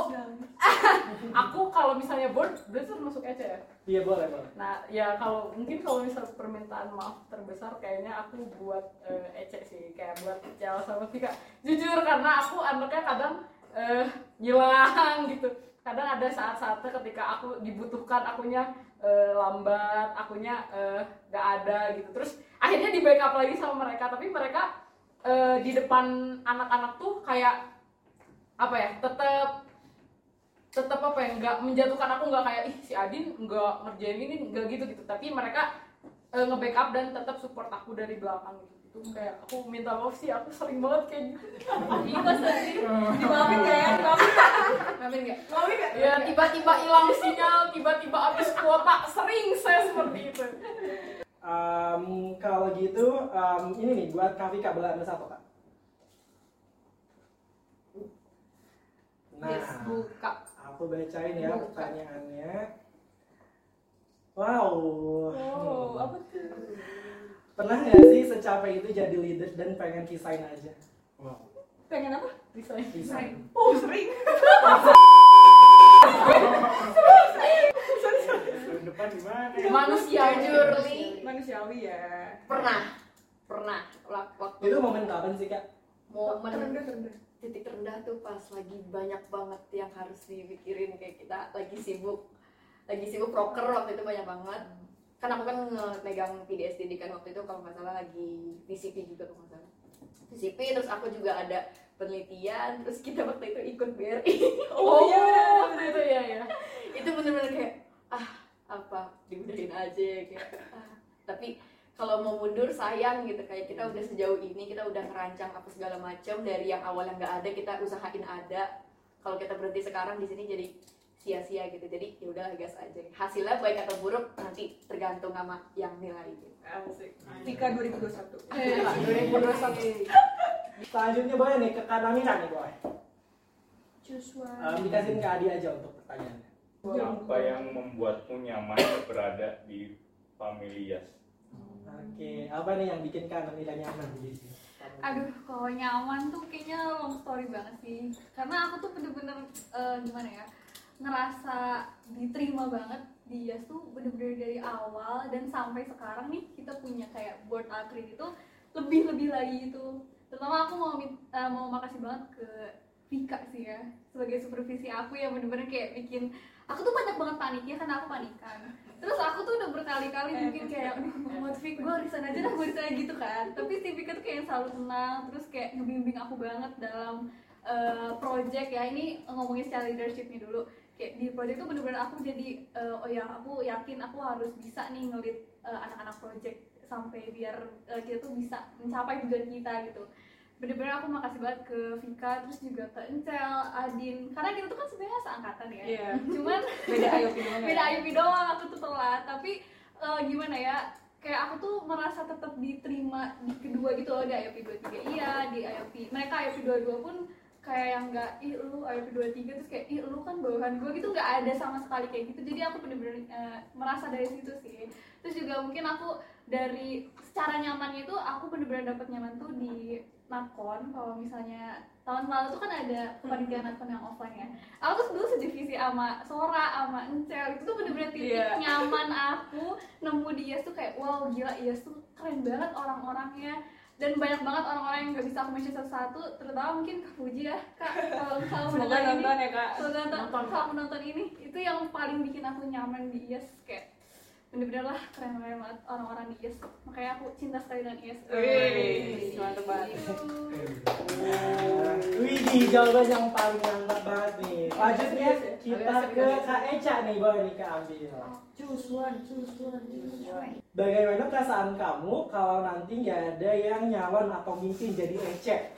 Speaker 7: aku kalau misalnya board berarti masuk aja ya
Speaker 5: Iya boleh boleh.
Speaker 7: Nah, ya kalau mungkin kalau misal permintaan maaf terbesar kayaknya aku buat eh, Ece sih, kayak buat Cel sama Vika. Jujur karena aku anaknya kadang eh, ngilang gitu. Kadang ada saat-saatnya ketika aku dibutuhkan akunya eh, lambat, akunya eh, gak ada gitu. Terus akhirnya di backup lagi sama mereka, tapi mereka eh, di depan anak-anak tuh kayak apa ya, tetap tetap apa ya nggak menjatuhkan aku nggak kayak ih si Adin nggak ngerjain ini nggak gitu gitu. Tapi mereka e, nge-backup dan tetap support aku dari belakang gitu. Itu kayak aku minta maaf sih aku sering banget kayak gitu.
Speaker 2: Iya, sedih.
Speaker 7: dimaafin nggak ya? Dimaafin nggak? Maafin nggak? Maafin nggak? Ya tiba-tiba hilang sinyal tiba-tiba habis kuota sering saya seperti itu
Speaker 5: Em, kalau gitu, em, ini nih buat Kak Vika boleh ambil satu kak. Nah,
Speaker 7: yes buka
Speaker 5: aku bacain ya pertanyaannya. Wow.
Speaker 7: oh apa tuh
Speaker 5: Pernah nggak sih secapek itu jadi leader dan pengen resign aja? Wow.
Speaker 7: pengen apa desain
Speaker 5: Desain.
Speaker 7: oh sering
Speaker 10: depan gimana?
Speaker 7: manusiawi
Speaker 13: Jurli.
Speaker 7: manusiawi ya
Speaker 13: Pernah. Pernah. Wak- Waktu
Speaker 5: Itu momen kapan sih kak?
Speaker 13: momen
Speaker 7: terendah terendah
Speaker 13: titik terendah tuh pas lagi banyak banget yang harus dipikirin kayak kita lagi sibuk lagi sibuk proker waktu itu banyak banget kan aku kan megang PDSD kan waktu itu kalau nggak salah lagi PCP juga kalau nggak salah PCP terus aku juga ada penelitian terus kita waktu itu ikut BRI
Speaker 7: oh iya waktu itu ya ya
Speaker 13: itu bener-bener kayak ah apa? Diudahin aja kayak ah. tapi kalau mau mundur sayang gitu kayak kita udah sejauh ini kita udah ngerancang apa segala macam dari yang awalnya nggak ada kita usahain ada. Kalau kita berhenti sekarang di sini jadi sia-sia gitu. Jadi ya udah gas aja. Hasilnya baik atau buruk nanti tergantung sama yang nilai gitu.
Speaker 7: Asik. Tika 2021
Speaker 13: 2021
Speaker 5: Selanjutnya boleh nih ke Kak Namira nih boleh.
Speaker 2: Joshua.
Speaker 5: Em, dikasihin ke Adi aja untuk pertanyaannya.
Speaker 8: Apa yang membuatmu nyaman berada di Familias?
Speaker 5: Oke, apa nih yang bikin Kak Namira nyaman di sini?
Speaker 2: Aduh, kalau nyaman tuh kayaknya long story banget sih. Karena aku tuh bener-bener eh, gimana ya, ngerasa diterima banget di IAS tuh bener-bener dari awal dan sampai sekarang nih kita punya kayak board akrid itu lebih-lebih lagi itu. Terutama aku mau eh, mau makasih banget ke Vika sih ya sebagai supervisi aku yang bener-bener kayak bikin aku tuh banyak banget paniknya karena aku panikan. Terus aku tuh udah berkali-kali mungkin kayak aduh mau Fik gue resign aja dah gue resign gitu kan. Tapi si Vika tuh kayak yang selalu tenang terus kayak ngebimbing aku banget dalam eh, project ya. Ini ngomongin secara leadershipnya dulu. Kayak di project tuh bener-bener aku jadi eh, oh ya aku yakin aku harus bisa nih ngelit eh, anak-anak project sampai biar eh, kita tuh bisa mencapai tujuan kita gitu. Bener-bener aku makasih banget ke Vika terus juga ke Encel, Adin. Karena kita tuh kan sebenarnya seangkatan ya.
Speaker 7: Iya.
Speaker 2: cuman
Speaker 7: Beda IOP doang ya?
Speaker 2: beda IOP doang aku tuh telat tapi eh, gimana ya kayak aku tuh merasa tetap diterima di kedua gitu loh di IOP 23 iya di IOP mereka IOP 22 pun kayak yang nggak ih lu IOP 23 terus kayak ih lu kan bawahan gue gitu. Nggak ada sama sekali kayak gitu. Jadi aku bener-bener eh, merasa dari situ sih. Terus juga mungkin aku dari secara nyamannya itu aku bener-bener dapet nyaman tuh di nakon kalau misalnya tahun lalu tuh kan ada kepanitiaan nakon yang offline ya aku tuh dulu sedivisi sama Sora sama Encel itu tuh bener-bener titik
Speaker 7: Iya.
Speaker 2: nyaman aku nemu di IAS tuh kayak wow gila IAS tuh keren banget orang-orangnya dan banyak banget orang-orang yang nggak bisa aku mention satu-satu terutama mungkin Kak Fuji ya Kak kalau kalau
Speaker 9: Semoga
Speaker 2: mendengar ini
Speaker 9: nonton ya, Kak.
Speaker 2: semoga nonton,
Speaker 9: Nonton, Kak.
Speaker 2: kalau menonton ini itu yang paling bikin aku nyaman di IES kayak bener-bener lah keren-keren banget orang-orang di IES makanya aku cinta sekali dengan IES
Speaker 9: Wih, mantep banget.
Speaker 5: Wih, jawaban yang paling mantap banget nih. Lanjutnya kita ke Kak Eca nih, boleh nih Kak ambil.
Speaker 6: Choose one, choose one, choose one.
Speaker 5: Bagaimana perasaan kamu kalau nanti nggak ada yang nyalon atau mungkin jadi Ece?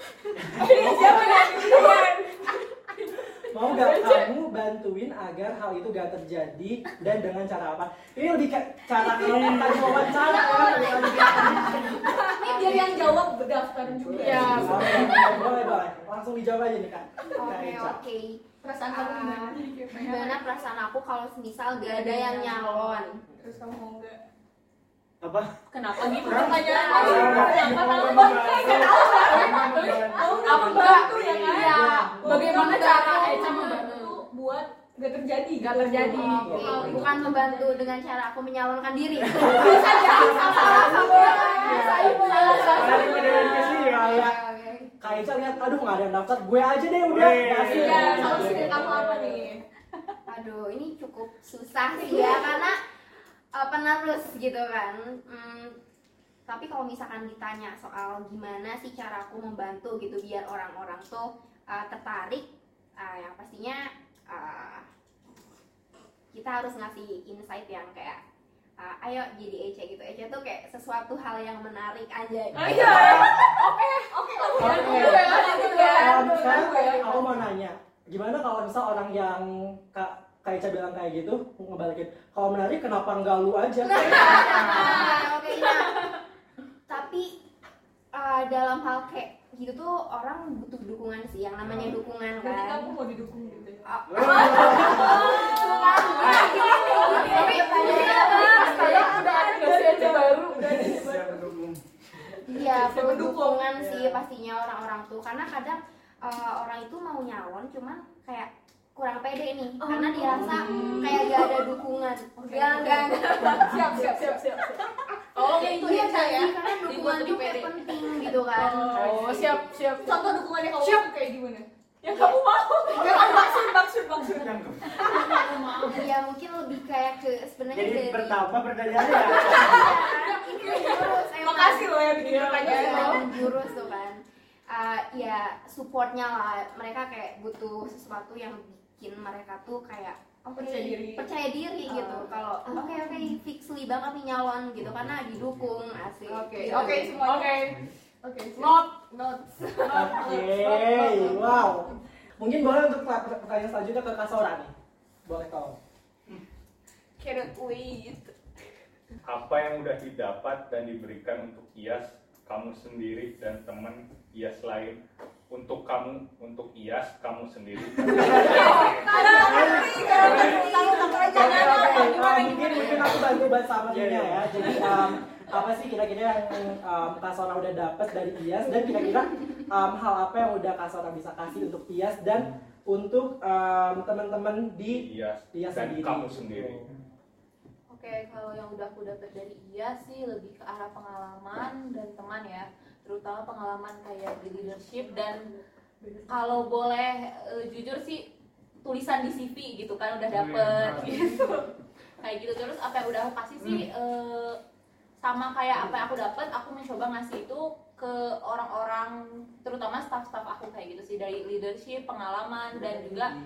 Speaker 9: Siapa yang?
Speaker 5: Mau gak kamu bantuin agar hal itu gak terjadi dan dengan cara apa? Ini lebih ke cara kamu tadi wawancara ya.
Speaker 9: Ini biar yang jawab berdaftar juga.
Speaker 5: Ya, boleh boleh. Langsung dijawab aja nih kak.
Speaker 13: Oke oke.
Speaker 2: Perasaan kamu gimana? Kayak
Speaker 13: Gimana perasaan aku kalau misal gak ada yang nyalon?
Speaker 2: terus kamu mau nggak
Speaker 5: Apa?
Speaker 9: Kenapa gitu
Speaker 5: Hah?
Speaker 9: pertanyaan?
Speaker 5: Kenapa?
Speaker 9: Kenapa?
Speaker 5: Kenapa?
Speaker 9: Apa bantu ya kan?
Speaker 13: Iya.
Speaker 9: Bagaimana cara. Eca membantu buat gak terjadi?
Speaker 13: Gak terjadi. Bukan membantu dengan cara aku menyalonkan diri.
Speaker 9: Bisa jadi salah sama
Speaker 5: Daripada sih kayak Kak Eca lihat, aduh nggak ada yang daftar, gue aja deh udah. Kasih.
Speaker 9: Iya, solusi dari kamu apa nih?
Speaker 13: Aduh, ini cukup susah sih ya karena uh, penerus gitu kan. Hmm, tapi kalau misalkan ditanya soal gimana sih cara aku membantu gitu biar orang-orang tuh uh, tertarik, uh, yang pastinya uh, kita harus ngasih insight yang kayak uh, ayo jadi Ece gitu. Ece tuh kayak sesuatu hal yang menarik aja.
Speaker 9: Iya. Oke, oke, kamu
Speaker 5: Oke.
Speaker 9: gue ya.
Speaker 5: aku mau nanya, gimana kalau misal orang yang Kak Kak Eca bilang kayak gitu, ngebalikin, kalau menarik kenapa nggak lu aja?
Speaker 13: Nah, oke nah. Tapi uh, dalam hal kayak gitu tuh orang butuh dukungan sih, yang namanya dukungan
Speaker 9: Berarti
Speaker 13: kan.
Speaker 9: kamu mau didukung gitu ya? Udah ada nggak sih Eca baru? Udah ada Eca baru.
Speaker 13: Iya,
Speaker 9: Siapa
Speaker 13: perlu
Speaker 9: dukung?
Speaker 13: dukungan sih pastinya orang-orang tuh karena kadang uh, orang itu mau nyalon cuman kayak kurang pede nih karena dirasa kayak gak ada dukungan. Enggak, enggak, enggak.
Speaker 9: Siap, siap, siap, siap. Oh,
Speaker 13: Ya,
Speaker 9: itu
Speaker 13: iya
Speaker 9: ya?
Speaker 13: sih, karena dukungan
Speaker 9: pede.
Speaker 13: penting gitu kan.
Speaker 9: Oh, siap, siap. Contoh dukungannya kamu
Speaker 13: Siap.
Speaker 9: kayak gimana? Yang kamu mau. Yang maksud, maksud, maksud.
Speaker 13: Ya mungkin lebih kayak ke sebenarnya
Speaker 10: Jadi
Speaker 13: dari
Speaker 10: pertama pertanyaannya
Speaker 13: emang.
Speaker 9: Makasih loh ya bikin pertanyaan
Speaker 13: jurus tuh kan Uh, ya supportnya lah mereka kayak butuh sesuatu yang bikin mereka tuh kayak oke,
Speaker 9: Percaya diri.
Speaker 13: percaya diri gitu
Speaker 9: Ah.
Speaker 13: kalau oke oke fixly banget nih nyalon gitu karena didukung asik
Speaker 9: Oke,
Speaker 13: Gitu.
Speaker 9: oke semuanya. Oke. Oke,
Speaker 13: not
Speaker 9: not.
Speaker 5: Oke, wow. Mungkin boleh untuk per- pertanyaan selanjutnya ke Kak Sora nih. Boleh kau.
Speaker 9: Cannot wait.
Speaker 8: Apa yang udah didapat dan diberikan untuk IAS kamu sendiri dan teman IAS lain untuk kamu untuk IAS kamu sendiri
Speaker 5: mungkin mungkin aku bantu buat summaringnya ya. Jadi um, apa sih kira-kira yang um, Kak Sora udah dapat dari IAS dan kira-kira um, hal apa yang udah Kak Sora bisa kasih untuk IAS dan untuk um, teman-teman di
Speaker 8: IAS
Speaker 5: IAS
Speaker 8: dan
Speaker 5: sendiri.
Speaker 8: kamu sendiri.
Speaker 6: Oke, kalau yang udah aku dapat dari dia sih lebih ke arah pengalaman dan teman ya, terutama pengalaman kayak di leadership dan kalau boleh eh, jujur sih tulisan di CV gitu kan udah dapet gitu. Kayak gitu. Terus apa yang udah aku kasih sih eh, sama kayak apa yang aku dapat, aku mencoba ngasih itu ke orang-orang terutama staff-staff aku kayak gitu sih dari leadership, pengalaman dan juga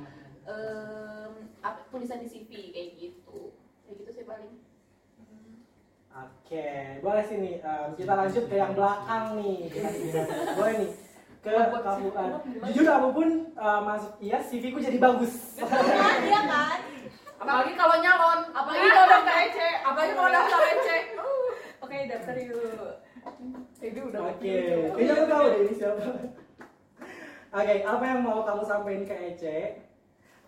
Speaker 6: apa, tulisan di CV kayak gitu kayak gitu sih paling
Speaker 5: Oke, boleh sini um, kita lanjut ke yang belakang nih. boleh nih ke kamu uh, jujur aku pun uh, masuk IAS CV ku jadi bagus.
Speaker 9: Iya kan? Apalagi kalau nyalon, apalagi kalau daftar EC, apalagi kalau daftar EC. Oke, daftar yuk. Itu udah
Speaker 5: Oke, kayaknya aku tahu deh ini siapa. Oke, apa yang mau kamu sampaikan ke Ece?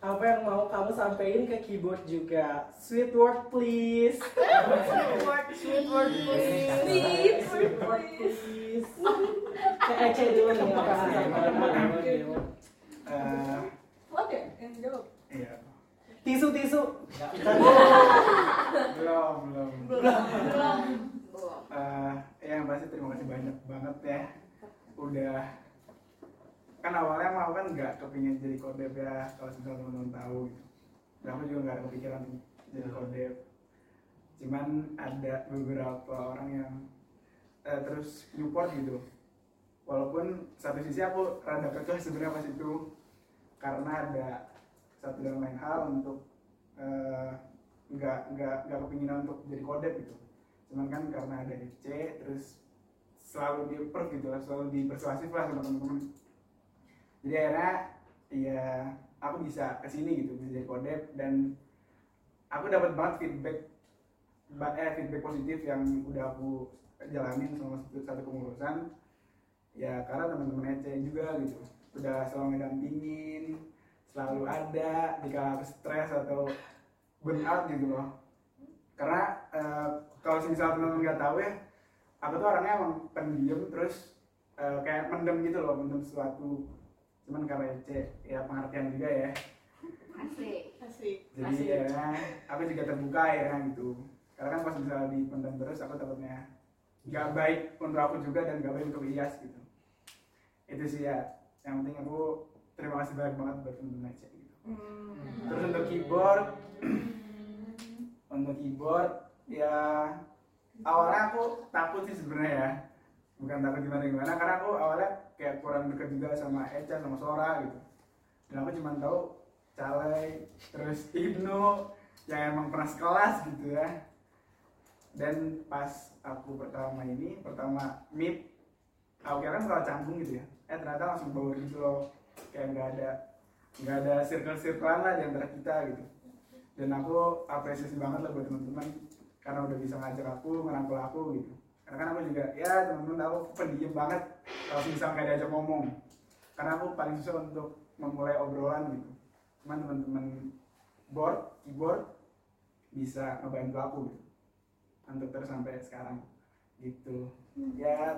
Speaker 5: Apa yang mau kamu sampaikan ke keyboard juga? Sweet word please.
Speaker 13: Sweet word,
Speaker 5: Sweet word please.
Speaker 9: Sweet
Speaker 5: Sweet word please. Ke Ece dulu nih apa yang.
Speaker 11: Eh,
Speaker 9: What ya? Yang jawab.
Speaker 11: iya.
Speaker 5: Tisu tisu.
Speaker 11: belum belum
Speaker 9: Belum. Belum.
Speaker 11: Eh, yang sih terima kasih banyak banget ya. Udah kan awalnya mau kan nggak kepingin jadi kodep ya kalau misalnya teman-teman tahu gitu. Aku juga nggak ada kepikiran jadi kodep. Cuman ada beberapa orang yang eh, terus support gitu. Walaupun satu sisi aku rada kekeh sebenarnya pas itu karena ada satu dan lain hal untuk eh, nggak nggak nggak kepinginan untuk jadi kodep gitu cuman kan karena ada DC terus selalu di approve gitu lah selalu dipersuasif lah sama teman-teman jadi akhirnya ya aku bisa ke sini gitu bisa jadi kodep dan aku dapat banget feedback ba- eh, feedback positif yang udah aku jalanin selama satu, satu kepengurusan ya karena teman-teman EC juga gitu. Udah selalu ngedampingin selalu ada jika stres atau burn out gitu loh. Karena eh, kalau misalnya teman-teman nggak tahu ya aku tuh orangnya emang pendiam terus eh, kayak mendem gitu loh mendem sesuatu. Cuman karena EC ya pengertian juga ya.
Speaker 13: Asik.
Speaker 7: Asik.
Speaker 11: jadi ya aku juga terbuka ya gitu. Karena kan pas misalnya dipendam terus aku takutnya nggak baik untuk aku juga dan nggak baik untuk Iyas gitu. Itu sih ya yang penting aku terima kasih banyak banget buat temen-temen Ece gitu. Terus untuk keyboard untuk keyboard ya awalnya aku takut sih sebenarnya ya. Bukan takut gimana gimana karena aku awalnya kayak kurang deket juga sama Eca sama Sora gitu. Dan aku cuma tahu Calai terus Ibnu yang emang pernah sekelas gitu ya. Dan pas aku pertama ini pertama meet aku kira kan bakal canggung gitu ya. Eh ternyata langsung bawa gitu loh. Kayak nggak ada nggak ada circle circlean lah di antara kita gitu. Dan aku apresiasi banget lah buat teman-teman karena udah bisa ngajak aku ngerangkul aku gitu. Karena kan aku juga ya teman-teman tahu aku pendiam banget kalau misalnya nggak diajak ngomong. Karena aku paling susah untuk memulai obrolan gitu. Cuman teman-teman board keyboard bisa ngebantu aku gitu. Untuk terus sampai sekarang gitu. Ya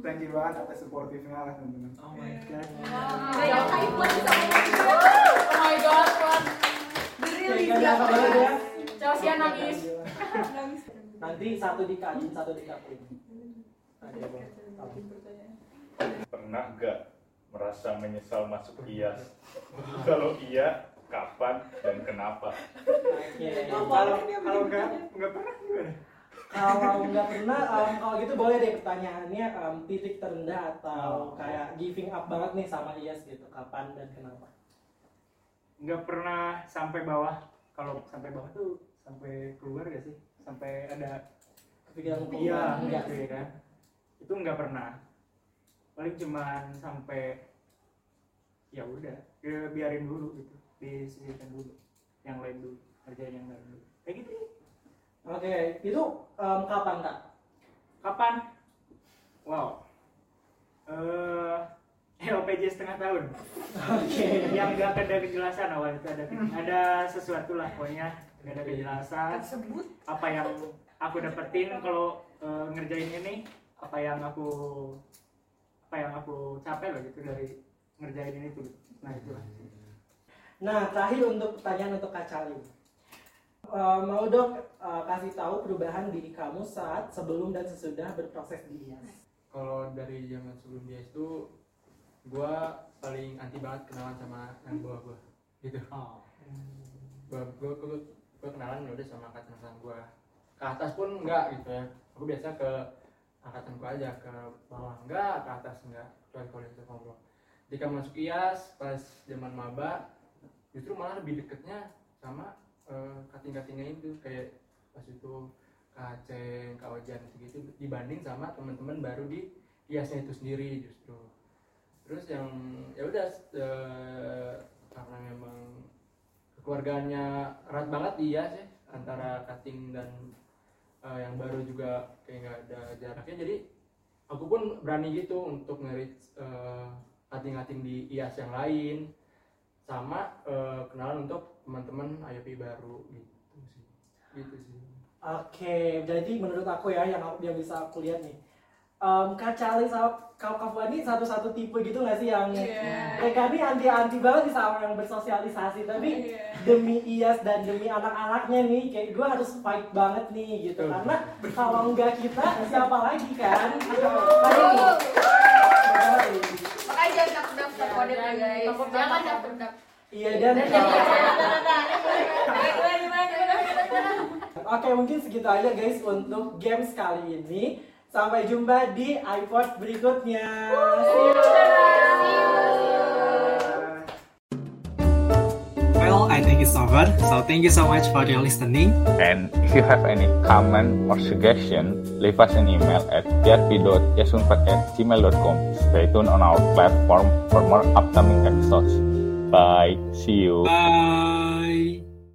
Speaker 11: thank you banget atas supportifnya lah teman-teman. Oh my god.
Speaker 7: Kayak kayak buat bisa ngomong. Oh my god,
Speaker 9: nyangka banget ya.
Speaker 7: Chelsea nangis.
Speaker 9: Nanti satu dikaji, satu dikapin.
Speaker 8: Pernah gak merasa menyesal masuk IAS? Kalau iya, kapan dan kenapa?
Speaker 9: Oke, kalau kalau nggak nggak pernah gimana? Kalau nggak pernah, em, kalau gitu boleh deh pertanyaannya em, titik terendah atau kayak giving up banget nih sama IAS gitu, kapan dan kenapa?
Speaker 10: nggak pernah sampai bawah kalau sampai bawah tuh sampai keluar gak sih sampai ada
Speaker 9: Kepikiran
Speaker 10: iya
Speaker 9: keluar, enggak.
Speaker 10: gitu ya kan itu nggak pernah paling cuman sampai ya udah ya biarin dulu gitu disisihkan dulu yang lain dulu kerjain yang lain dulu kayak gitu ya.
Speaker 9: Oke, itu em, kapan kak?
Speaker 10: kapan wow eh LPJ setengah tahun
Speaker 9: Oke.
Speaker 10: yang nggak ada kejelasan awal itu ada ada sesuatu lah pokoknya nggak ada kejelasan. Apa yang aku dapetin kalau eh, ngerjain ini? Apa yang aku apa yang aku capai lah gitu dari ngerjain ini tuh. Nah itulah
Speaker 9: Nah, terakhir untuk pertanyaan untuk Kak Cali. Eh, mau dong eh, kasih tahu perubahan diri kamu saat sebelum dan sesudah berproses di IAS.
Speaker 12: kalau dari zaman sebelum dia itu gua paling anti banget kenalan sama yang bawah gua gitu. Gua gua gua, gua kenalan ya udah sama angkatan angkatan gua. Ke atas pun enggak gitu ya. Aku biasa ke angkatan gua aja. Ke bawah enggak ke atas enggak. Kecuali kalau itu ngobrol ketika masuk IAS pas zaman maba justru malah lebih deketnya sama eh, kating-katingnya itu. Kayak pas itu Kak Aceng, Kak Ojan gitu dibanding sama teman-teman baru di IASnya itu sendiri justru. Terus yang ya udah eh, karena memang keluarganya erat banget di IAS ya antara cutting dan eh, yang baru juga kayak nggak ada jaraknya. Jadi aku pun berani gitu untuk nge-reach eh, cutting-cutting di IAS yang lain. Sama eh, kenalan untuk teman-teman IOP baru gitu sih. Gitu sih.
Speaker 9: Oke, jadi menurut aku ya yang yang bisa aku lihat nih,
Speaker 5: em, Kak Charlie sama Kak ini satu-satu tipe gitu gak sih yang
Speaker 9: Iya.
Speaker 5: mereka ini anti-anti banget nih sama yang bersosialisasi tapi
Speaker 9: Iya.
Speaker 5: demi Iyas dan demi anak-anaknya nih kayak gue harus fight banget nih gitu karena kalau enggak kita siapa lagi kan Makanya nih,
Speaker 6: Makanya jangan campur daftar kode ya guys. Jangan campur daftar.
Speaker 5: Iya dan Oke mungkin segitu aja guys untuk games kali ini. Sampai jumpa di iPod berikutnya. See you.
Speaker 17: Well, I think it's over. So thank you so much for your listening.
Speaker 8: And if you have any comment or suggestion, leave us an email at tiarpi.yasunpat at gmail.com. Stay tuned on our platform for more upcoming episodes. Bye. See you.
Speaker 17: Bye.